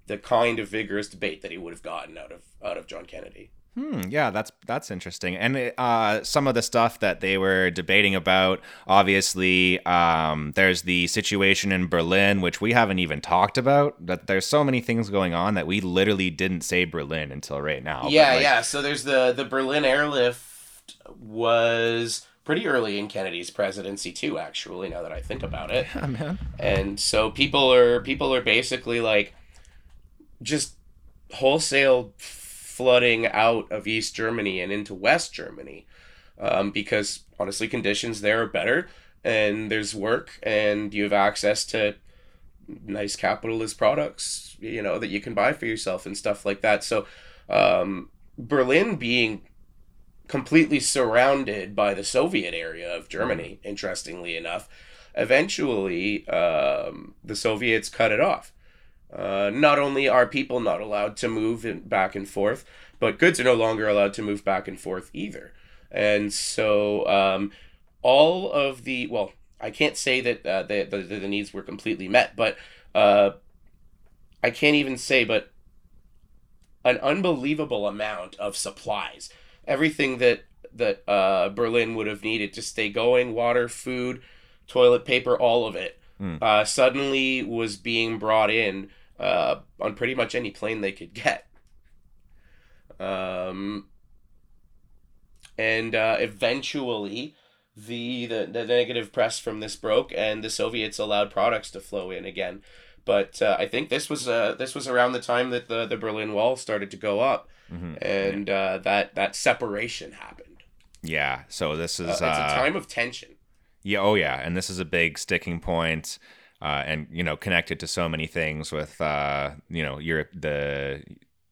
the kind of vigorous debate that he would have gotten out of out of John Kennedy. Hmm, yeah, that's that's interesting. And uh, some of the stuff that they were debating about, obviously, um, there's the situation in Berlin, which we haven't even talked about. That there's so many things going on that we literally didn't say Berlin until right now. Yeah, like, yeah. So there's the the Berlin airlift was pretty early in Kennedy's presidency too. Actually, now that I think about it, yeah, man. And so people are people are basically like just wholesale flooding out of East Germany and into West Germany um, because honestly, conditions there are better and there's work and you have access to nice capitalist products, you know, that you can buy for yourself and stuff like that. So, um, Berlin being completely surrounded by the Soviet area of Germany, interestingly enough, eventually um, the Soviets cut it off. Uh, not only are people not allowed to move in, back and forth, but goods are no longer allowed to move back and forth either. And so um, all of the, well, I can't say that uh, the, the, the needs were completely met, but uh, I can't even say, but an unbelievable amount of supplies. Everything that that uh, Berlin would have needed to stay going, water, food, toilet paper, all of it, mm. uh, suddenly was being brought in uh, on pretty much any plane they could get. Um, and uh, eventually, the, the the negative press from this broke, and the Soviets allowed products to flow in again. But uh, I think this was uh, this was around the time that the, the Berlin Wall started to go up, mm-hmm. and uh, that that separation happened. Yeah. So this is uh, it's a uh, time of tension. Yeah. Oh yeah. And this is a big sticking point, uh, and you know connected to so many things with uh, you know Europe the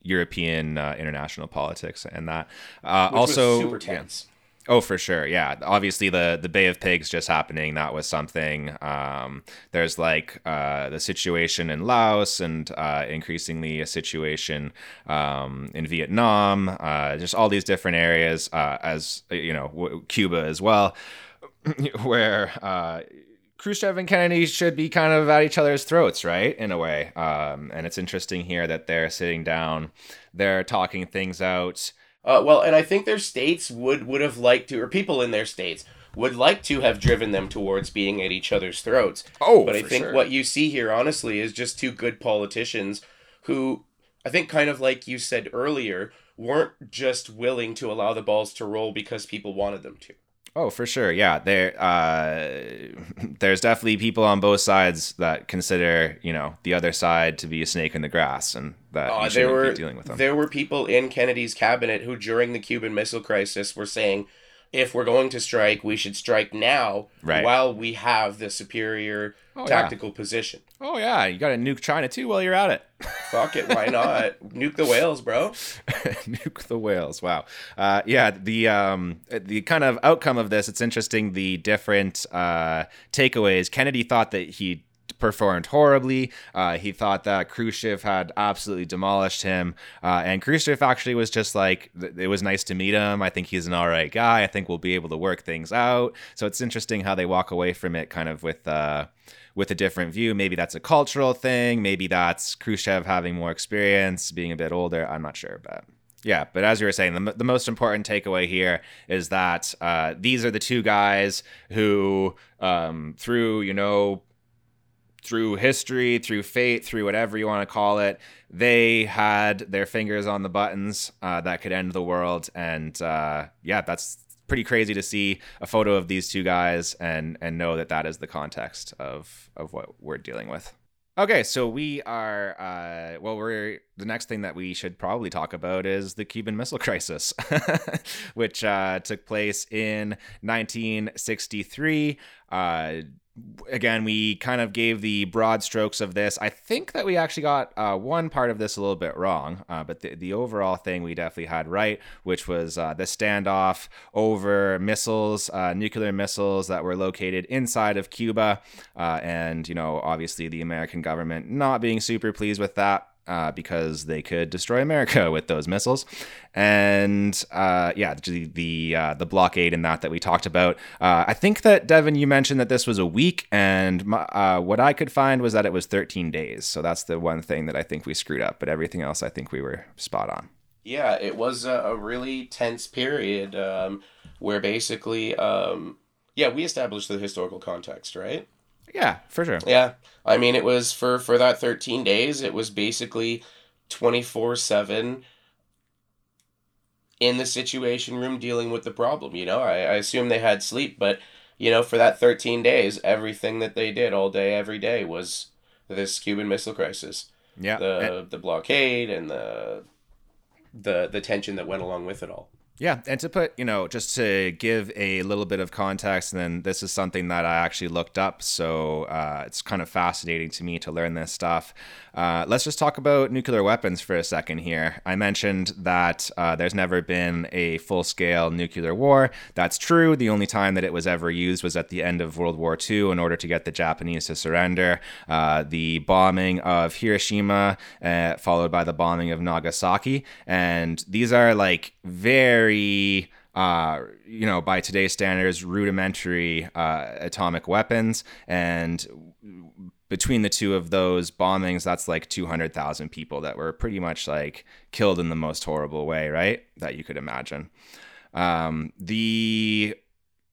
European uh, international politics and that. Uh, also, super tense. Yeah. Oh, for sure. Yeah. Obviously, the the Bay of Pigs just happening. That was something. Um, there's like uh, the situation in Laos, and uh, increasingly a situation um, in Vietnam. Uh, just all these different areas, uh, as you know, w- Cuba as well, <clears throat> where. Khrushchev and Kennedy should be kind of at each other's throats, right? In a way. Um, and it's interesting here that they're sitting down, they're talking things out. Uh, well, and I think their states would would have liked to, or people in their states would like to have driven them towards being at each other's throats. Oh, but I think sure. what you see here, honestly, is just two good politicians who I think, kind of like you said earlier, weren't just willing to allow the balls to roll because people wanted them to. Oh, for sure. Yeah, there. Uh, <laughs> there's definitely people on both sides that consider, you know, the other side to be a snake in the grass, and that uh, there were dealing with them. There were people in Kennedy's cabinet who, during the Cuban Missile Crisis, were saying, if we're going to strike, we should strike now right. while we have the superior oh, tactical yeah. position. Oh yeah, you got to nuke China too while you're at it. <laughs> Fuck it, why not? nuke the whales, bro. <laughs> nuke the whales. Wow. Uh, yeah, the um, the kind of outcome of this, it's interesting. The different uh, takeaways. Kennedy thought that he performed horribly. Uh, he thought that Khrushchev had absolutely demolished him. Uh, and Khrushchev actually was just like, it was nice to meet him. I think he's an all right guy. I think we'll be able to work things out. So it's interesting how they walk away from it kind of with. Uh, with a different view. Maybe that's a cultural thing. Maybe that's Khrushchev having more experience, being a bit older. I'm not sure, but yeah. But as you were saying, the, the most important takeaway here is that uh, these are the two guys who, um, through you know through history, through fate, through whatever you want to call it, they had their fingers on the buttons uh, that could end the world. And uh, yeah, that's pretty crazy to see a photo of these two guys and and know that that is the context of of what we're dealing with. Okay, so we are uh, well. We're the next thing that we should probably talk about is the Cuban Missile <laughs> Crisis, which uh, took place in 1963. Uh, again, we kind of gave the broad strokes of this. I think that we actually got uh, one part of this a little bit wrong, uh, but the, the overall thing we definitely had right, which was uh, the standoff over missiles, uh, nuclear missiles that were located inside of Cuba. Uh, and, you know, obviously the American government not being super pleased with that uh, because they could destroy America <laughs> with those missiles. And uh, yeah, the the, uh, the blockade and that that we talked about. Uh, I think that Devin, you mentioned that this was a week, and my, uh, what I could find was that it was 13 days. So that's the one thing that I think we screwed up. But everything else, I think we were spot on. Yeah, it was a, really tense period um, where basically, um, yeah, we established the historical context, right? Yeah, for sure. Yeah. I mean, it was for for that 13 days, it was basically 24/7 in the situation room dealing with the problem, you know? I, I assume they had sleep, but you know, for that 13 days, everything that they did all day every day was this Cuban Missile Crisis. Yeah. The the blockade and the the the tension that went along with it all. Yeah, and to put, you know, just to give a little bit of context, and then this is something that I actually looked up, so uh, it's kind of fascinating to me to learn this stuff. Uh, let's just talk about nuclear weapons for a second here. I mentioned that uh, there's never been a full scale nuclear war. That's true. The only time that it was ever used was at the end of World War II in order to get the Japanese to surrender. Uh, the bombing of Hiroshima, uh, followed by the bombing of Nagasaki. And these are like very uh, you know, by today's standards, rudimentary uh, atomic weapons. And between the two of those bombings, that's like 200,000 people that were pretty much like killed in the most horrible way, right? That you could imagine. Um, the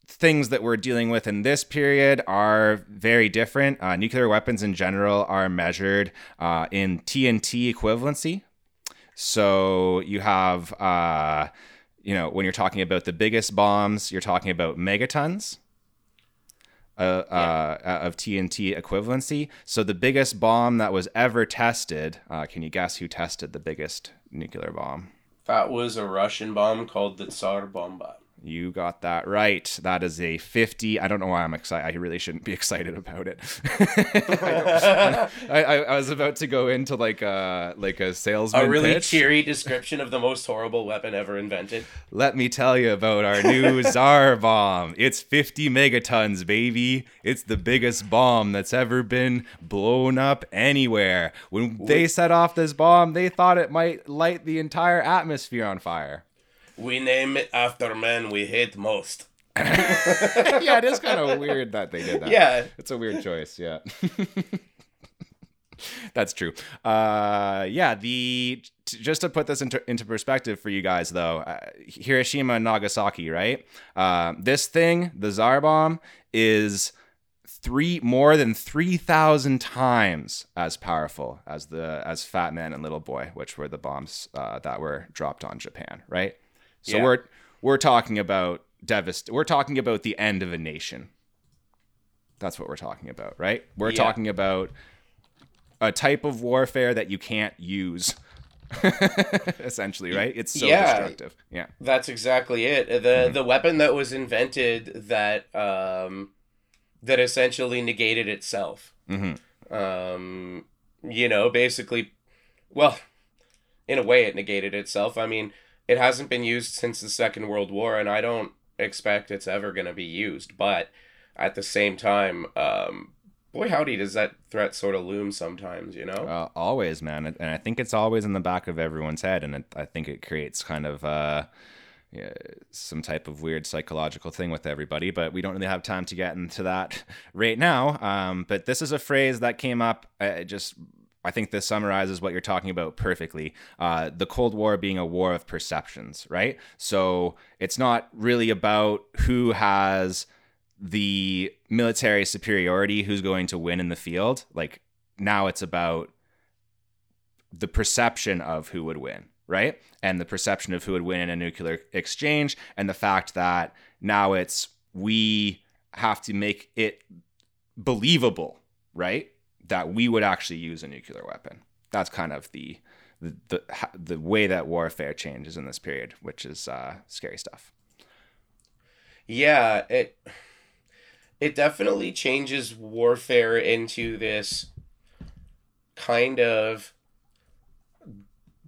things that we're dealing with in this period are very different. Uh, nuclear weapons in general are measured uh, in TNT equivalency. So you have uh, you know, when you're talking about the biggest bombs, you're talking about megatons. Uh, yeah. uh, of TNT equivalency. So the biggest bomb that was ever tested. Uh, can you guess who tested the biggest nuclear bomb? That was a Russian bomb called the Tsar Bomba. You got that right. That is a 50. I don't know why I'm excited. I really shouldn't be <laughs> excited about it. <laughs> I, I, I, was about to go into like a like a salesman. A really pitch. cheery description of the most horrible weapon ever invented. Let me tell you about our new <laughs> Tsar bomb. It's 50 megatons, baby. It's the biggest bomb that's ever been blown up anywhere. When they set off this bomb, they thought it might light the entire atmosphere on fire. We name it after men we hate most. <laughs> yeah, it is kind of weird that they did that. Yeah. It's a weird choice, yeah. <laughs> That's true. Uh, yeah, the t- just to put this into, into perspective for you guys, though, uh, Hiroshima and Nagasaki, right? Uh, this thing, the Tsar bomb, is three more than three thousand times as powerful as the as Fat Man and Little Boy, which were the bombs uh, that were dropped on Japan, right? So yeah. we're we're talking about devast. We're talking about the end of a nation. That's what we're talking about, right? We're yeah. talking about a type of warfare that you can't use. <laughs> essentially, right? It's so yeah, destructive. Yeah. That's exactly it. The mm-hmm. the weapon that was invented that um that essentially negated itself. Mm-hmm. Um you know, basically well, in a way it negated itself. I mean, it hasn't been used since the Second World War, and I don't expect it's ever going to be used. But at the same time, um, boy, howdy, does that threat sort of loom sometimes, you know? Uh, always, man. And I think it's always in the back of everyone's head. And it, I think it creates kind of uh, yeah, some type of weird psychological thing with everybody. But we don't really have time to get into that <laughs> right now. Um, but this is a phrase that came up uh, just I think this summarizes what you're talking about perfectly. Uh, the Cold War being a war of perceptions, right? So it's not really about who has the military superiority, who's going to win in the field. Like now it's about the perception of who would win, right? And the perception of who would win in a nuclear exchange, and the fact that now it's we have to make it believable, right? That we would actually use a nuclear weapon. That's kind of the the the, the way that warfare changes in this period, which is uh, scary stuff. Yeah, it it definitely changes warfare into this kind of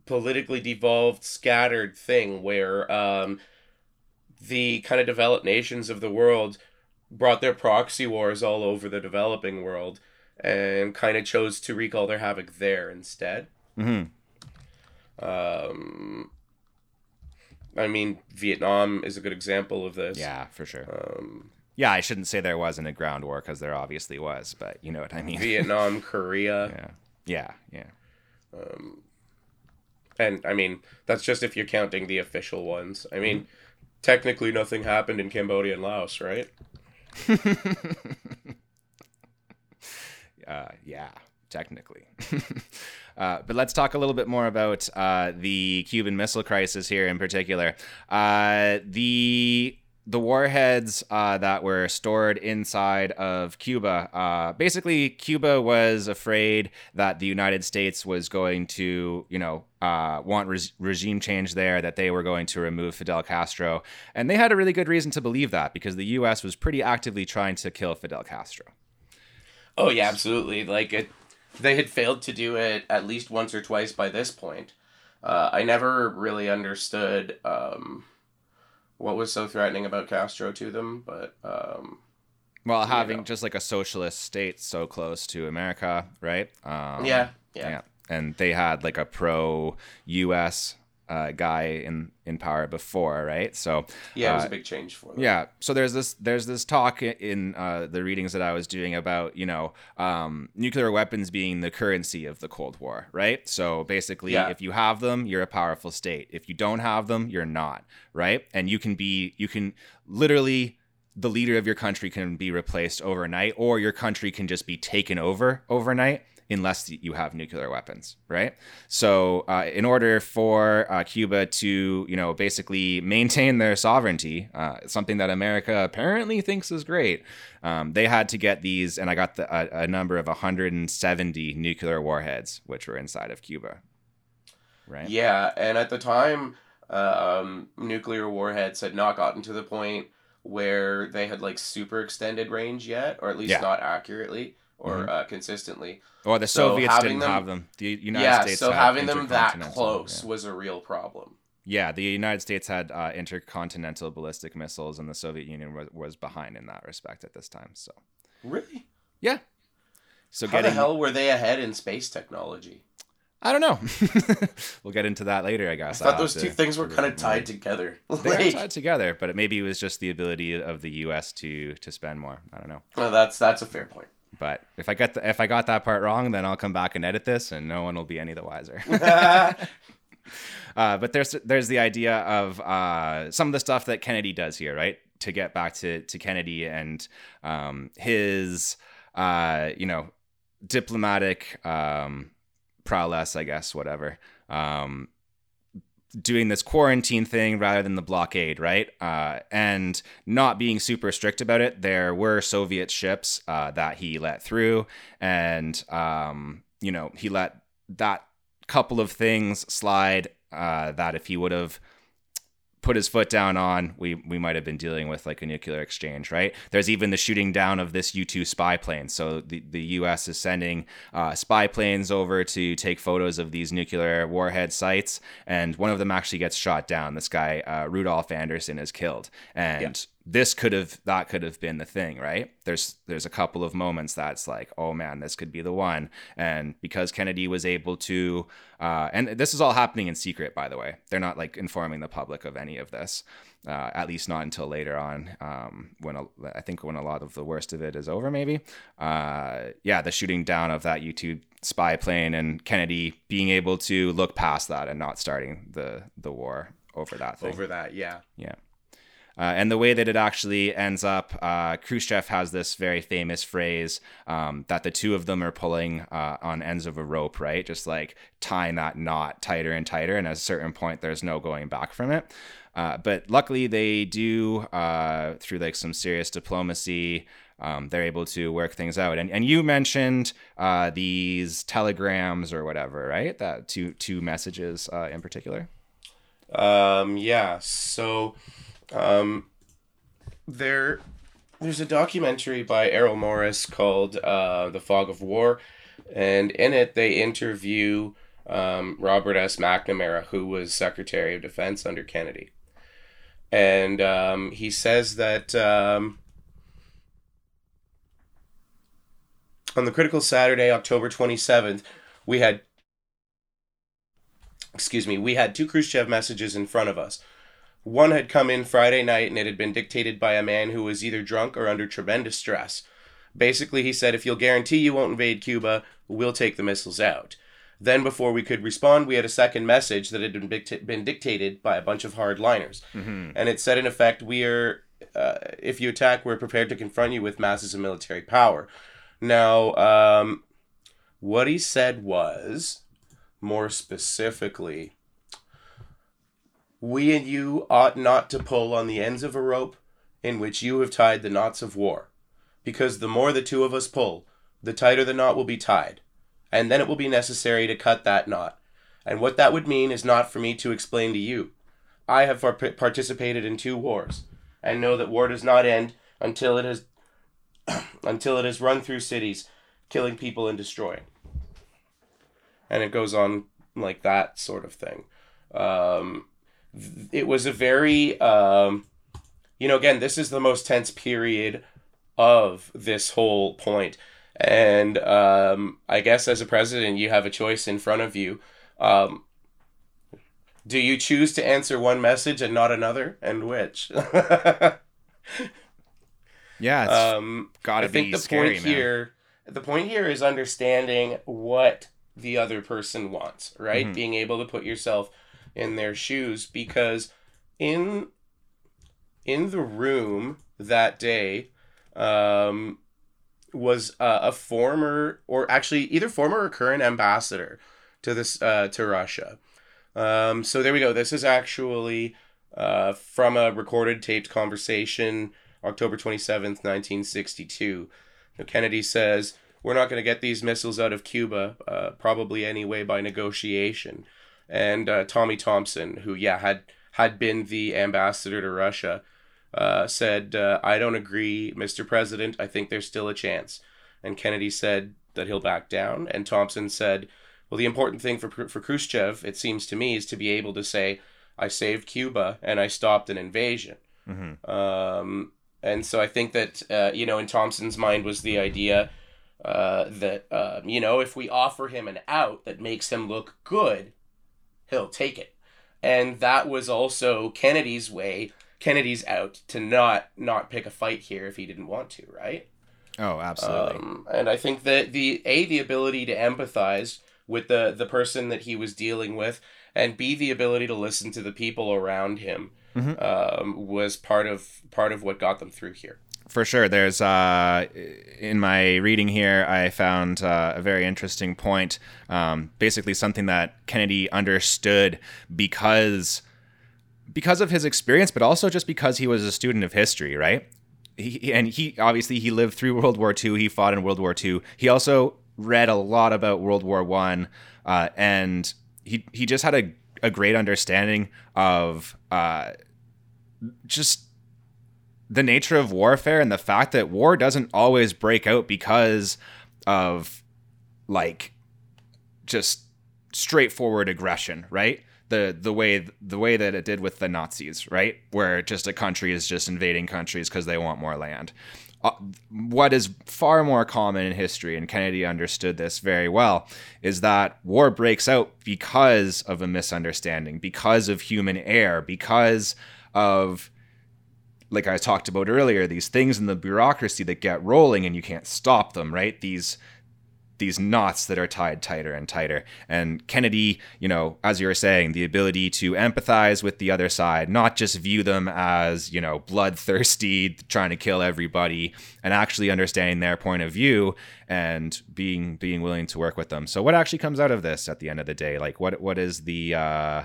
politically devolved, scattered thing where um, the kind of developed nations of the world brought their proxy wars all over the developing world and kind of chose to wreak all their havoc there instead. Mm-hmm. Um, I mean, Vietnam is a good example of this. Yeah, for sure. Um, yeah, I shouldn't say there wasn't a ground war because there obviously was, but you know what I mean. Vietnam, <laughs> Korea. Yeah, yeah, yeah. Um, and I mean, that's just if you're counting the official ones. I mean, mm-hmm. technically, nothing happened in Cambodia and Laos, right? <laughs> uh, yeah, technically. <laughs> uh, but let's talk a little bit more about uh, the Cuban Missile Crisis here in particular. Uh, the the warheads uh, that were stored inside of Cuba. Uh, basically, Cuba was afraid that the United States was going to, you know, uh, want re- regime change there, that they were going to remove Fidel Castro. And they had a really good reason to believe that because the U.S. was pretty actively trying to kill Fidel Castro. Oh, yeah, absolutely. Like, it, they had failed to do it at least once or twice by this point. Uh, I never really understood. Um, what was so threatening about Castro to them, but um, well, having just like a socialist state so close to America, right? Um, yeah, yeah, yeah, and they had like a pro-U.S uh, guy in in power before, right? So yeah, it was uh, a big change for them. Yeah, so there's this there's this talk in uh, the readings that I was doing about you know um, nuclear weapons being the currency of the Cold War, right? So basically, yeah. if you have them, you're a powerful state. If you don't have them, you're not, right? And you can be you can literally the leader of your country can be replaced overnight, or your country can just be taken over overnight unless you have nuclear weapons, right? So, uh, in order for uh, Cuba to, you know, basically maintain their sovereignty, uh, something that America apparently thinks is great, um, they had to get these, and I got the, a, a number of 170 nuclear warheads, which were inside of Cuba, right? Yeah, and at the time, um, nuclear warheads had not gotten to the point where they had like super extended range yet, or at least yeah. not accurately or mm-hmm. uh, consistently. Or the so Soviets didn't them, have them. The United States had. yeah, States. so having them that close yeah. was a real problem. Yeah, the United States had uh, intercontinental ballistic missiles, and the Soviet Union was, was behind in that respect at this time. So. Really. Yeah. So how getting, the hell were they ahead in space technology? I don't know. <laughs> we'll get into that later, I guess. I thought those two things were kind of tied together. <laughs> they like, tied together, but it maybe it was just the ability of the U.S. to to spend more. I don't know. Well, that's that's a fair point. But if I get the, if I got that part wrong, then I'll come back and edit this, and no one will be any the wiser. <laughs> <laughs> uh, but there's there's the idea of uh, some of the stuff that Kennedy does here, right? To get back to to Kennedy and um, his uh, you know diplomatic um, prowess, I guess, whatever. Um, doing this quarantine thing rather than the blockade, right? Uh, and not being super strict about it. There were Soviet ships uh, that he let through, and um, you know he let that couple of things slide. Uh, that if he would have put his foot down on, we we might have been dealing with like a nuclear exchange, right? There's even the shooting down of this U-2 spy plane. So the, the U.S. is sending uh, spy planes over to take photos of these nuclear warhead sites, and one of them actually gets shot down. This guy uh, Rudolf Anderson is killed, and this could have that could have been the thing right? There's there's a couple of moments that's like oh man this could be the one. And because kennedy was able to uh, and this is all happening in secret by the way. They're not like informing the public of any of this uh, at least not until later on um, when a, i think when a lot of the worst of it is over maybe. Uh, yeah the shooting down of that U-2 spy plane and kennedy being able to look past that and not starting the the war over that thing. over that yeah. Yeah uh, and the way that it actually ends up, uh, Khrushchev has this very famous phrase um, that the two of them are pulling uh, on ends of a rope, right? Just like tying that knot tighter and tighter. And at a certain point, there's no going back from it. Uh, but luckily, they do, uh, through like some serious diplomacy, um, they're able to work things out. And and you mentioned uh, these telegrams or whatever, right? That two two messages in particular. Um, yeah. So um, there, there's a documentary by Errol Morris called uh, "The Fog of War," and in it they interview um, Robert S. McNamara, who was Secretary of Defense under Kennedy, and um, he says that. Um, on the critical Saturday, October 27th, we had excuse me, we had two Khrushchev messages in front of us. One had come in Friday night and it had been dictated by a man who was either drunk or under tremendous stress. Basically, he said, if you'll guarantee you won't invade Cuba, we'll take the missiles out. Then, before we could respond, we had a second message that had been, dict- been dictated by a bunch of hardliners. Mm-hmm. And it said, in effect, we are, uh, if you attack, we're prepared to confront you with masses of military power. Now, um, what he said was, more specifically, we and you ought not to pull on the ends of a rope, in which you have tied the knots of war. Because the more the two of us pull, the tighter the knot will be tied, and then it will be necessary to cut that knot. And what that would mean is not for me to explain to you. I have participated in two wars, and know that war does not end until it has <clears throat> until it has run through cities, killing people and destroying. And it goes on like that sort of thing. Um, it was a very, um, you know, again, this is the most tense period of this whole. And um, I guess as a president, you have a choice in front of you. Um, do you choose to answer one message and not another, and which? <laughs> yeah, um, gotta I think the scary, point man. here, the point here is understanding what the other person wants, right? Mm-hmm. Being able to put yourself in their shoes because in in the room that day um, was uh, a former or actually either former or current ambassador to this uh, to Russia. Um, so there we go. This is actually uh, from a recorded taped conversation, October 27th, 1962. Kennedy says, We're not going to get these missiles out of Cuba, uh, probably anyway, by negotiation and uh, Tommy Thompson, who yeah had had been the ambassador to Russia, uh, said, uh, "I don't agree, Mr. President. I think there's still a chance." And Kennedy said that he'll back down, and Thompson said, "Well, the important thing for for Khrushchev, it seems to me, is to be able to say." I saved Cuba and I stopped an invasion. Mm-hmm. Um, and so I think that uh, you know in Thompson's mind was the idea uh, that uh, you know if we offer him an out that makes him look good, he'll take it. And that was also Kennedy's way. Kennedy's out to not not pick a fight here if he didn't want to, right? Oh, absolutely. Um, and I think that the a the ability to empathize with the the person that he was dealing with, and b the ability to listen to the people around him mm-hmm. um, was part of part of what got them through here for sure. There's uh, in my reading here, I found uh, a very interesting point. Um, basically, something that Kennedy understood because because of his experience, but also just because he was a student of history, right? He, and he obviously he lived through World War II. He fought in World War II. He also read a lot about World War One, uh, and he he just had a, a great understanding of uh, just the nature of warfare and the fact that war doesn't always break out because of like just straightforward aggression, right? The the way the way that it did with the Nazis, right? Where just a country is just invading countries because they want more land. Uh, what is far more common in history, and Kennedy understood this very well, is that war breaks out because of a misunderstanding, because of human error, because of like I talked about earlier, these things in the bureaucracy that get rolling and you can't stop them, right? These these knots that are tied tighter and tighter. And Kennedy, you know, as you were saying, the ability to empathize with the other side, not just view them as, you know, bloodthirsty, <laughs> trying to kill everybody, and actually understanding their point of view and being being willing to work with them. So what actually comes out of this at the end of the day? Like what what is the uh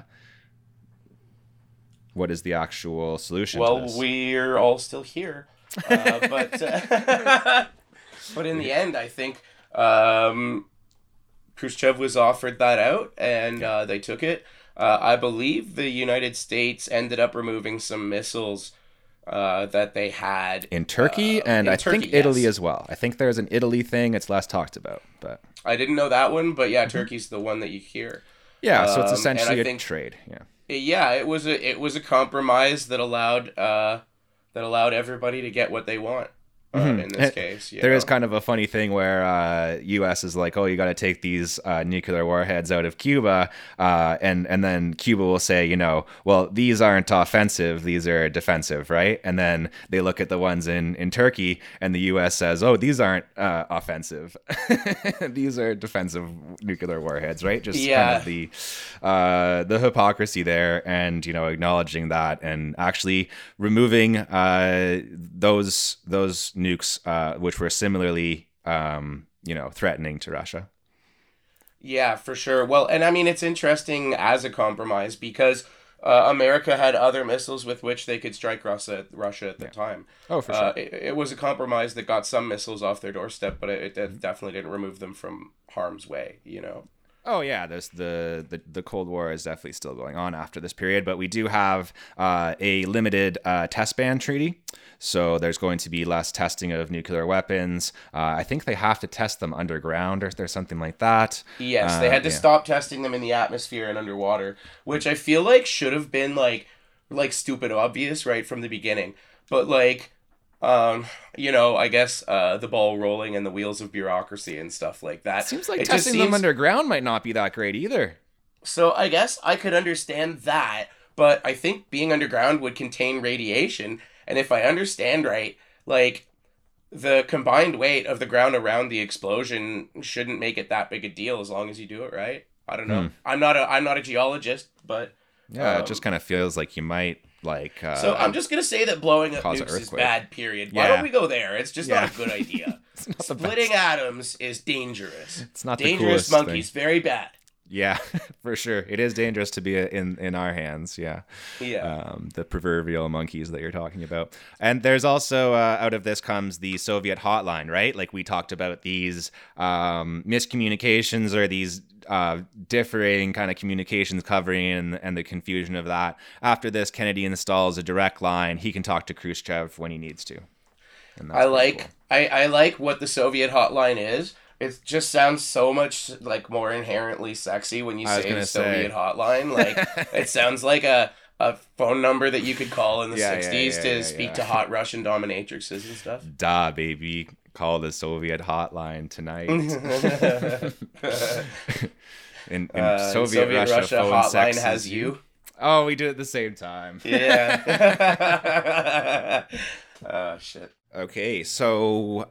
what is the actual solution? Well, we're all still here, uh, <laughs> but uh, <laughs> but in the end, I think um, Khrushchev was offered that out, and uh, they took it. Uh, I believe the United States ended up removing some missiles. Uh, that they had in Turkey, uh, and in I Turkey, think Italy as well. I think there's an Italy thing; it's less talked about, but I didn't know that one. But yeah, mm-hmm. Turkey's the one that you hear. Yeah, so it's um, essentially a think, trade. Yeah, yeah, it was a it was a compromise that allowed uh, that allowed everybody to get what they want. Uh, mm-hmm. in this case. There know? is kind of a funny thing where uh, U.S. is like, "Oh, you got to take these uh, nuclear warheads out of Cuba," uh, and and then Cuba will say, "You know, well, these aren't offensive; these are defensive, right?" And then they look at the ones in in Turkey, and the U.S. says, "Oh, these aren't uh, offensive; <laughs> these are defensive nuclear warheads, right?" Just yeah. kind of the uh, the hypocrisy there, and you know, acknowledging that, and actually removing those those nukes, uh, which were similarly, um, you know, threatening to Russia. Yeah, for sure. Well, and I mean, it's interesting as a compromise because uh, America had other missiles with which they could strike Russia, Russia at the yeah. time. Oh, for sure. Uh, it, it, was a compromise that got some missiles off their doorstep, but it, it definitely didn't remove them from harm's way. You know. Oh yeah, there's the, the the Cold War is definitely still going on after this period, but we do have uh, a limited uh, test ban treaty. So there's going to be less testing of nuclear weapons. Uh, I think they have to test them underground or there's something like that. Yes, they had to uh, yeah. stop testing them in the atmosphere and underwater, which I feel like should have been like like stupid obvious right from the beginning. But like um, you know, I guess uh, the ball rolling and the wheels of bureaucracy and stuff like that. Seems like it testing seems... them underground might not be that great either. So I guess I could understand that, but I think being underground would contain radiation, and if I understand right, like the combined weight of the ground around the explosion shouldn't make it that big a deal as long as you do it right. I don't know. Hmm. I'm not a I'm not a geologist, but yeah, um, it just kind of feels like you might like, uh, so I'm just gonna say that blowing up nukes is bad. Period. Why don't we go there? It's just yeah. not a good <laughs> idea. Splitting atoms is dangerous. It's not dangerous. monkeys, thing. very bad. Yeah, <laughs> for sure. It is dangerous to be in in our hands. Yeah. Yeah. Um, the proverbial monkeys that you're talking about. And there's also uh, out of this comes the Soviet hotline, right? Like we talked about these um, miscommunications or these uh, differing kind of communications covering and, and the confusion of that. After this, Kennedy installs a direct line. He can talk to Khrushchev when he needs to. I like cool. I, I like what the Soviet hotline is. It just sounds so much like more inherently sexy when you say Soviet say. hotline. Like <laughs> it sounds like a a phone number that you could call in the yeah, 60s yeah, yeah, to speak to hot Russian dominatrixes and stuff. <laughs> Da, baby call the Soviet hotline tonight. <laughs> in, in uh, Soviet, Soviet, Russia, Russia phone hotline has you. Oh, we do it at the same time. Yeah. <laughs> <laughs> oh shit. Okay, so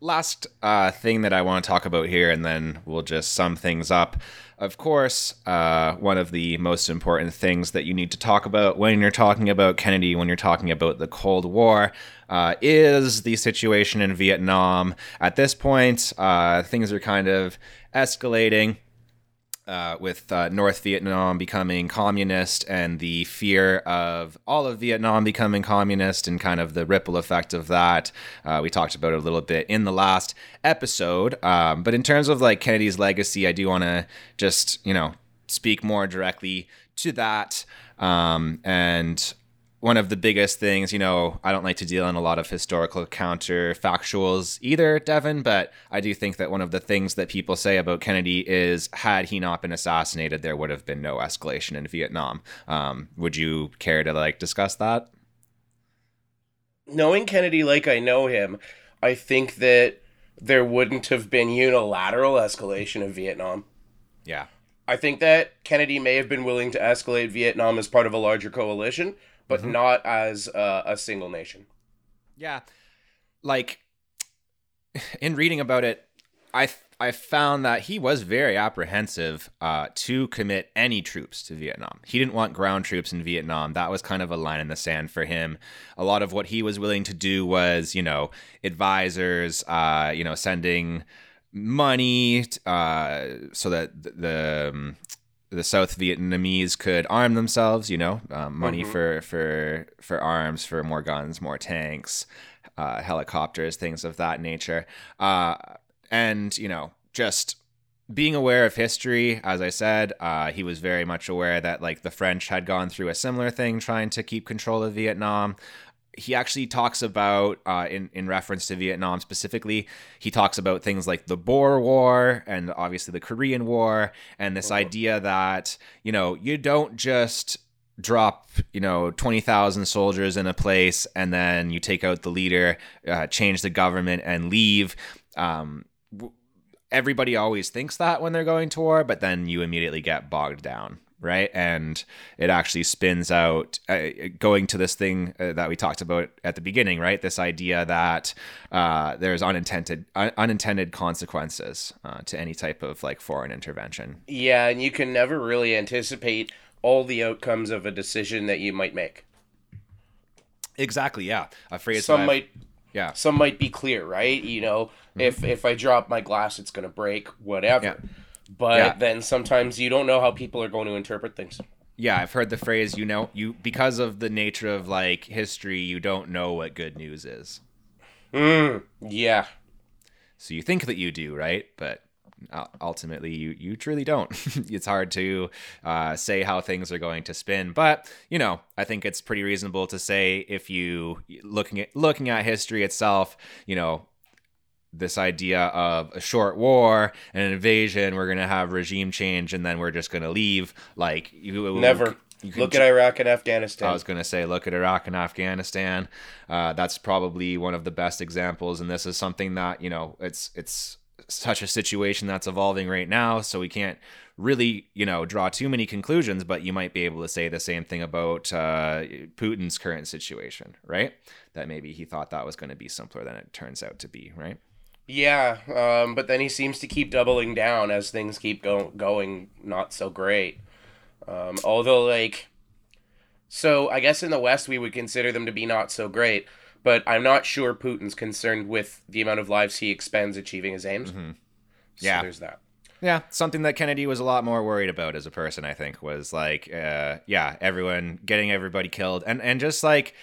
last uh, thing that I want to talk about here, and then we'll just sum things up. Of course, uh, one of the most important things that you need to talk about when you're talking about Kennedy, when you're talking about the Cold War, uh, is the situation in Vietnam. At this point, uh, things are kind of escalating. Uh, with uh, North Vietnam becoming communist and the fear of all of Vietnam becoming communist and kind of the ripple effect of that. Uh, we talked about it a little bit in the last episode. Um, but in terms of like Kennedy's legacy, I do want to just, you know, speak more directly to that. Um, and one of the biggest things, you know, I don't like to deal in a lot of historical counterfactuals either, Devin, but I do think that one of the things that people say about Kennedy is had he not been assassinated, there would have been no escalation in Vietnam. Um, would you care to like discuss that? Knowing Kennedy like I know him, I think that there wouldn't have been unilateral escalation of Vietnam. Yeah. I think that Kennedy may have been willing to escalate Vietnam as part of a larger coalition, but mm-hmm. not as uh, a single nation. Yeah, like <sighs> in reading about it, I I found that he was very apprehensive uh, to commit any troops to Vietnam. He didn't want ground troops in Vietnam. That was kind of a line in the sand for him. A lot of what he was willing to do was, you know, advisors, uh, you know, sending money uh, so that the, the um, the South Vietnamese could arm themselves. You know, um, money mm-hmm. for for for arms, for more guns, more tanks, uh, helicopters, things of that nature. Uh, and you know, just being aware of history, as I said, uh, he was very much aware that like the French had gone through a similar thing, trying to keep control of Vietnam he actually talks about uh, in in reference to Vietnam specifically. He talks about things like the Boer War and obviously the Korean War, and this uh-huh. idea that you know you don't just drop you know 20,000 soldiers in a place and then you take out the leader, uh, change the government and leave. Um, everybody always thinks that when they're going to war, but then you immediately get bogged down, right? And it actually spins out uh, going to this thing uh, that we talked about at the beginning, right? This idea that uh, there's unintended un- unintended consequences uh, to any type of like foreign intervention. Yeah, and you can never really anticipate all the outcomes of a decision that you might make. Exactly. Yeah, a phrase. Some might. Yeah. Some might be clear, right? You know, mm-hmm. if if I drop my glass, it's gonna break. Whatever. Yeah but yeah. then sometimes you don't know how people are going to interpret things. Yeah, I've heard the phrase. You know, you because of the nature of like history, you don't know what good news is. Mm, yeah. So you think that you do, right? But ultimately you you truly don't <laughs> it's hard to uh, say how things are going to spin but you know i think it's pretty reasonable to say if you looking at looking at history itself you know this idea of a short war and an invasion we're going to have regime change and then we're just going to leave like you never you look at Iraq and Afghanistan. I was going to say, look at Iraq and Afghanistan. Uh, that's probably one of the best examples, and this is something that you know it's it's such a situation that's evolving right now, so we can't really, you know, draw too many conclusions. But you might be able to say the same thing about uh, Putin's current situation, right? That maybe he thought that was going to be simpler than it turns out to be, right? Yeah, um, but then he seems to keep doubling down as things keep go- going not so great. Um, although, like, so I guess in the West we would consider them to be not so great but I'm not sure Putin's concerned with the amount of lives he expends achieving his aims. Mm-hmm. Yeah, so there's that. Yeah, something that Kennedy was a lot more worried about as a person, I think, was like, uh, yeah, everyone getting everybody killed, and and just like,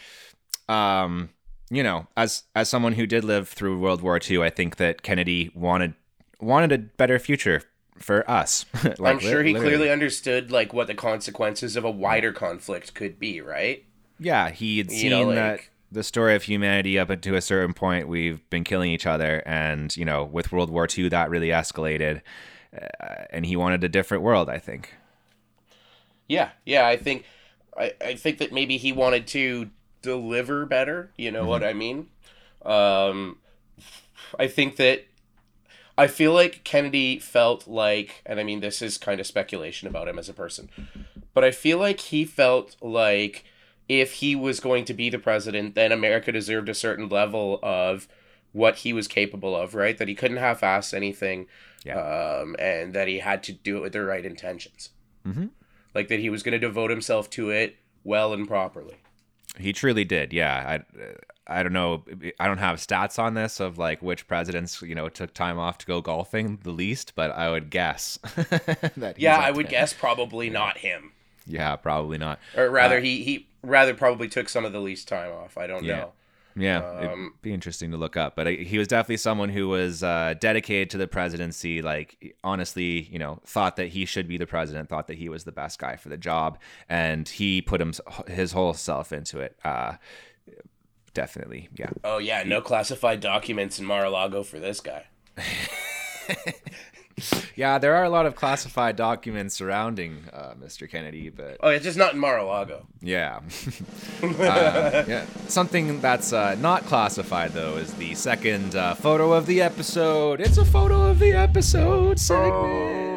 um, you know, as as someone who did live through World War II, I think that Kennedy wanted wanted a better future for us. <laughs> like, I'm sure he literally. clearly understood like what the consequences of a wider conflict could be, right? Yeah, he had seen you know, like, that the story of humanity up to a certain point we've been killing each other and you know with world war ii that really escalated uh, and he wanted a different world i think yeah yeah i think i, I think that maybe he wanted to deliver better you know mm-hmm. what i mean um i think that i feel like kennedy felt like and i mean this is kind of speculation about him as a person but i feel like he felt like if he was going to be the president, then America deserved a certain level of what he was capable of, right? That he couldn't half ass anything, yeah. um, and that he had to do it with the right intentions. Mm-hmm. Like that he was going to devote himself to it well and properly. He truly did, yeah. I, I don't know. I don't have stats on this of like which presidents you know took time off to go golfing the least, but I would guess <laughs> that. yeah, I would guess probably not him. Yeah, probably not. Or rather, uh, he he rather probably took some of the least time off. I don't yeah. know. Yeah, um, it'd be interesting to look up. But he was definitely someone who was uh, dedicated to the presidency. Like, honestly, you know, thought that he should be the president, thought that he was the best guy for the job, and he put him, his whole self into it. Uh, definitely, yeah. Oh yeah, no classified documents in Mar-a-Lago for this guy. <laughs> yeah, there are a lot of classified documents surrounding uh, Mr. Kennedy, but oh, it's just not in Mar-a-Lago. Yeah, <laughs> <laughs> uh, yeah. Something that's uh, not classified though is the second uh, photo of the episode. It's a photo of the episode segment.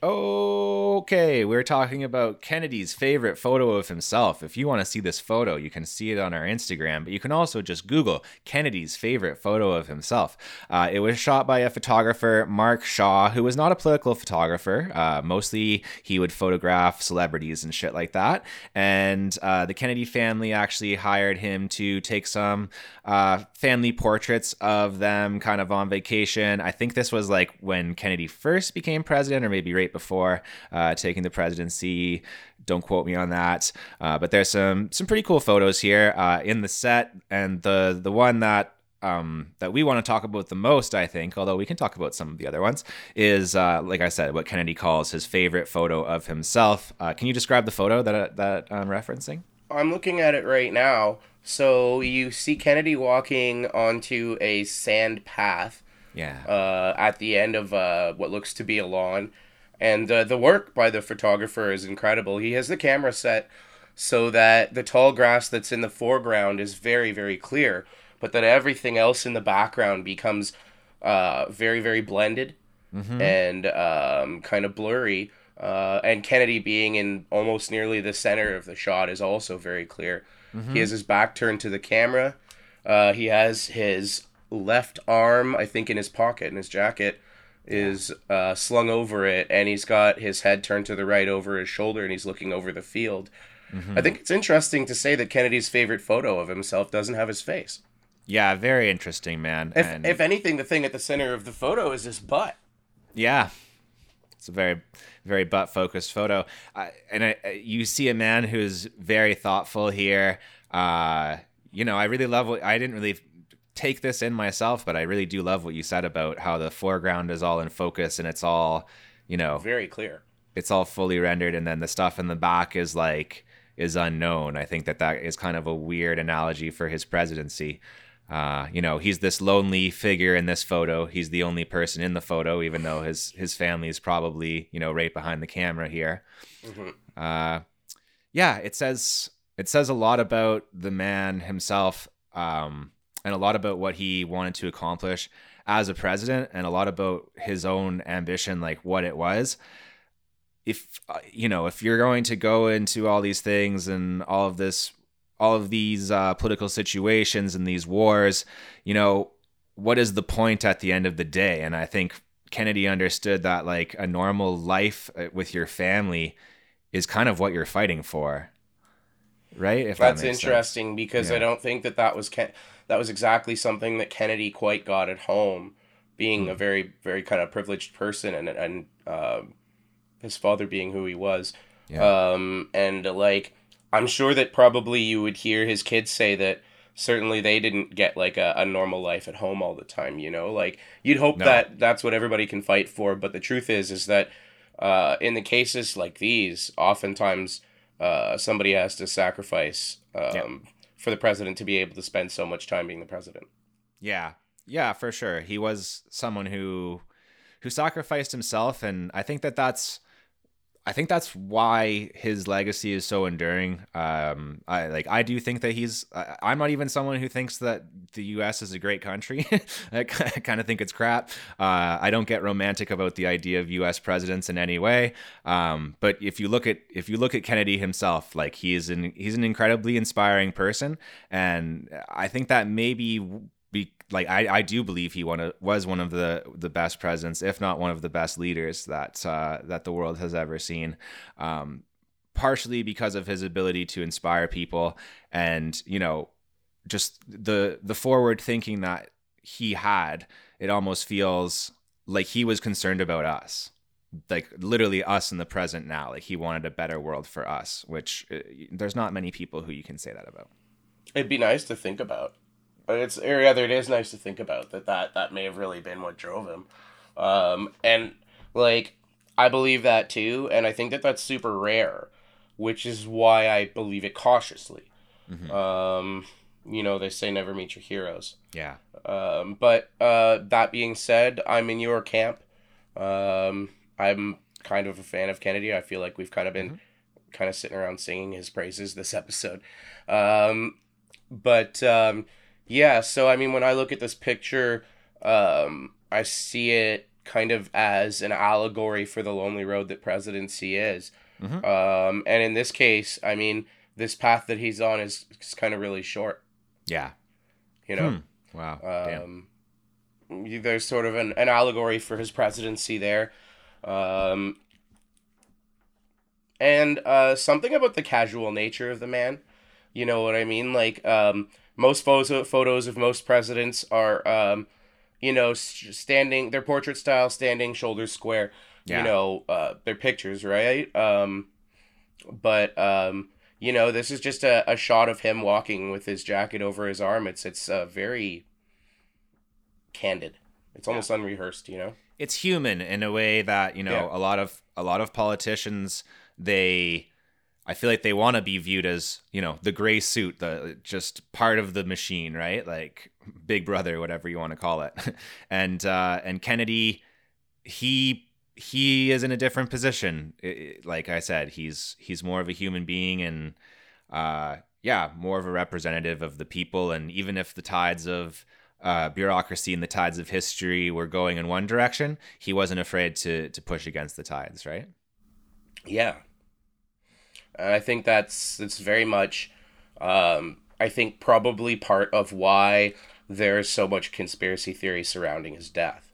Okay, we're talking about Kennedy's favorite photo of himself. If you want to see this photo, you can see it on our Instagram, but you can also just Google Kennedy's favorite photo of himself. Uh, it was shot by a photographer, Mark Shaw, who was not a political photographer. Uh, mostly, he would photograph celebrities and shit like that. And uh, the Kennedy family actually hired him to take some uh, family portraits of them kind of on vacation. I think this was like when Kennedy first became president, or maybe right before uh, taking the presidency. Don't quote me on that, uh, but there's some some pretty cool photos here uh, in the set, and the the one that um, that we want to talk about the most, I think, although we can talk about some of the other ones, is uh, like I said, what Kennedy calls his favorite photo of himself. Uh, can you describe the photo that that I'm referencing? I'm looking at it right now. So you see Kennedy walking onto a sand path. Yeah. Uh, at the end of uh, what looks to be a lawn, and uh, the work by the photographer is incredible. He has the camera set so that the tall grass that's in the foreground is very, very clear, but that everything else in the background becomes uh, very, very blended mm-hmm. and um, kind of blurry. Uh, and Kennedy being in almost nearly the center of the shot is also very clear. Mm-hmm. He has his back turned to the camera. Uh, he has his left arm, I think, in his pocket in his jacket is uh, slung over it, and he's got his head turned to the right over his shoulder, and he's looking over the field. Mm-hmm. I think it's interesting to say that Kennedy's favorite photo of himself doesn't have his face. Yeah, very interesting, man. If, and... if anything, the thing at the center of the photo is his butt. Yeah, it's a very, very butt focused photo. Uh, and I, you see a man who's very thoughtful here. Uh, you know, I really love what I didn't really take this in myself, but I really do love what you said about how the foreground is all in focus and it's all, you know, very clear. It's all fully rendered, and then the stuff in the back is like is unknown. I think that that is kind of a weird analogy for his presidency. Uh, you know, he's this lonely figure in this photo. He's the only person in the photo, even though his his family is probably you know right behind the camera here. Mm-hmm. Uh, yeah, it says it says a lot about the man himself, um, and a lot about what he wanted to accomplish as a president, and a lot about his own ambition, like what it was if uh, you know if you're going to go into all these things and all of this all of these uh, political situations and these wars you know what is the point at the end of the day and i think kennedy understood that like a normal life uh, with your family is kind of what you're fighting for right if that's that interesting sense. because yeah. i don't think that that was Ken- that was exactly something that kennedy quite got at home being mm. a very very kind of privileged person and and um, his father being who he was. Yeah. Um, and like, I'm sure that probably you would hear his kids say that certainly they didn't get like a, a normal life at home all the time, you know? Like, you'd hope no. that that's what everybody can fight for. But the truth is, is that uh, in the cases like these, oftentimes uh, somebody has to sacrifice um, yeah. For the president to be able to spend so much time being the president. Yeah. Yeah, for sure. He was someone who who sacrificed himself and I think that that's I think that's why his legacy is so enduring. Um, I like I do think that he's. I, I'm not even someone who thinks that the U.S. is a great country. <laughs> I kind of think it's crap. Uh, I don't get romantic about the idea of U.S. presidents in any way. Um, but if you look at if you look at Kennedy himself, like he's an he's an incredibly inspiring person, and I think that maybe be like I, I do believe he one of, was one of the the best presidents, if not one of the best leaders that uh, that the world has ever seen. Um, partially because of his ability to inspire people, and you know, just the the forward thinking that he had. It almost feels like he was concerned about us like literally us in the present now like he wanted a better world for us which uh, there's not many people who you can say that about it'd be nice to think about it's or rather it is nice to think about that that that may have really been what drove him. Um and like i believe that too and i think that that's super rare which is why i believe it cautiously. Mm-hmm. um you know they say never meet your heroes. Yeah. Um but uh that being said i'm in your camp. Um i'm kind of a fan of kennedy. I feel like we've kind of been mm-hmm. kind of sitting around singing his praises this episode. Um but um yeah, so I mean, when I look at this picture, um, I see it kind of as an allegory for the lonely road that presidency is. Mm-hmm. Um, and in this case, I mean, this path that he's on is, is kind of really short. Yeah. You know? Hmm. Wow. Um, Damn. There's sort of an, an allegory for his presidency there. Um, and uh, something about the casual nature of the man. You know what I mean? Like, um, most photo, photos of most presidents are, um, you know, standing, their portrait style, standing, shoulders square. Yeah. You know, uh, their pictures, right? Um, but um, you know, this is just a, a shot of him walking with his jacket over his arm. It's it's uh, very candid. It's almost yeah. unrehearsed, you know. It's human in a way that you know yeah. a lot of a lot of politicians they I feel like they want to be viewed as, you know, the gray suit, the just part of the machine, right? Like Big Brother, whatever you want to call it. <laughs> and uh, and Kennedy, he he is in a different position. It, like I said, he's he's more of a human being and uh, yeah, more of a representative of the people. And even if the tides of uh, bureaucracy and the tides of history were going in one direction, he wasn't afraid to to push against the tides, right? Yeah, and I think that's it's very much, um, I think probably part of why there's so much conspiracy theory surrounding his death.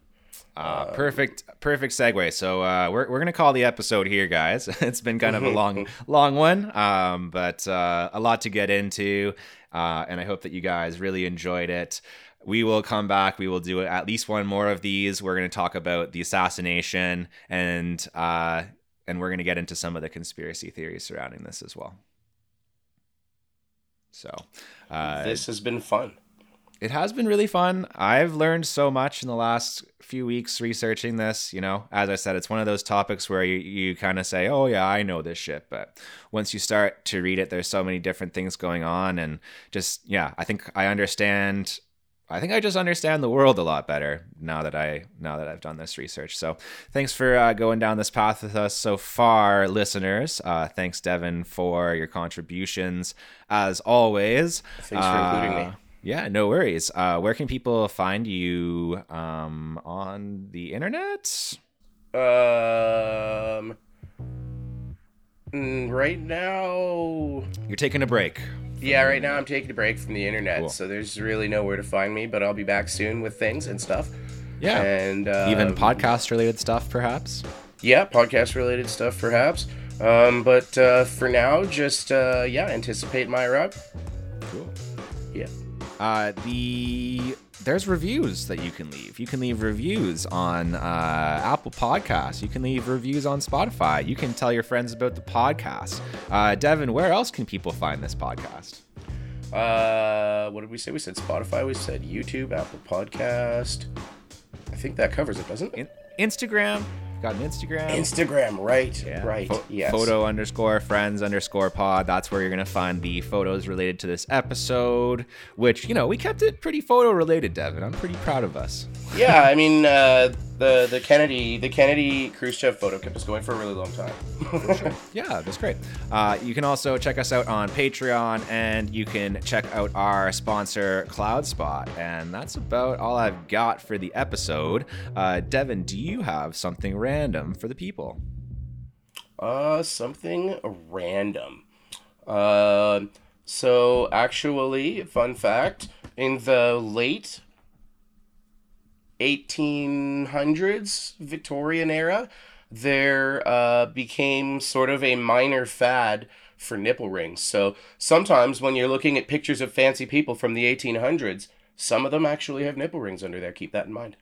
Uh, perfect, perfect segue. So uh, we're we're gonna call the episode here, guys. <laughs> it's been kind of a <laughs> long, long one, um, but uh, a lot to get into, uh, and I hope that you guys really enjoyed it. We will come back. We will do at least one more of these. We're gonna talk about the assassination and uh, and we're going to get into some of the conspiracy theories surrounding this as well. So, uh, this has been fun. It has been really fun. I've learned so much in the last few weeks researching this. You know, as I said, it's one of those topics where you, you kind of say, oh, yeah, I know this shit. But once you start to read it, there's so many different things going on. And just, yeah, I think I understand I think I just understand the world a lot better now that I now that I've done this research. So thanks for uh, going down this path with us so far, listeners. Uh, thanks, Devin, for your contributions as always. Thanks for including me. Uh, yeah, no worries. Uh, where can people find you um, on the internet? Um, mm, right now, you're taking a break. Yeah, right now I'm taking a break from the internet, cool. so there's really nowhere to find me. But I'll be back soon with things and stuff. Yeah, and uh, even podcast related stuff, perhaps. Yeah, podcast related stuff, perhaps. Um, but uh, for now, just uh, yeah, anticipate my rug. Cool. Yeah. Uh, the there's reviews that you can leave. You can leave reviews on uh, Apple Podcasts. You can leave reviews on Spotify. You can tell your friends about the podcast. Uh, Devin, where else can people find this podcast? Uh, what did we say? We said Spotify. We said YouTube, Apple Podcast. I think that covers it, doesn't it? In- Instagram got an Instagram. Instagram, right, yeah. right, Fo- yes. Photo underscore friends underscore pod. That's where you're gonna find the photos related to this episode. Which you know we kept it pretty photo related, Devin. I'm pretty proud of us. Yeah, I mean uh, the the Kennedy the Kennedy Khrushchev photo kept us going for a really long time. sure. <laughs> Yeah, that's great. Uh, you can also check us out on Patreon, and you can check out our sponsor CloudSpot. And that's about all I've got for the episode. Uh, Devin, do you have something random for the people? Uh, something random. Uh, so actually, fun fact: in the late 1800s Victorian era, there uh, became sort of a minor fad for nipple rings. So sometimes when you're looking at pictures of fancy people from the 1800s, some of them actually have nipple rings under there. Keep that in mind.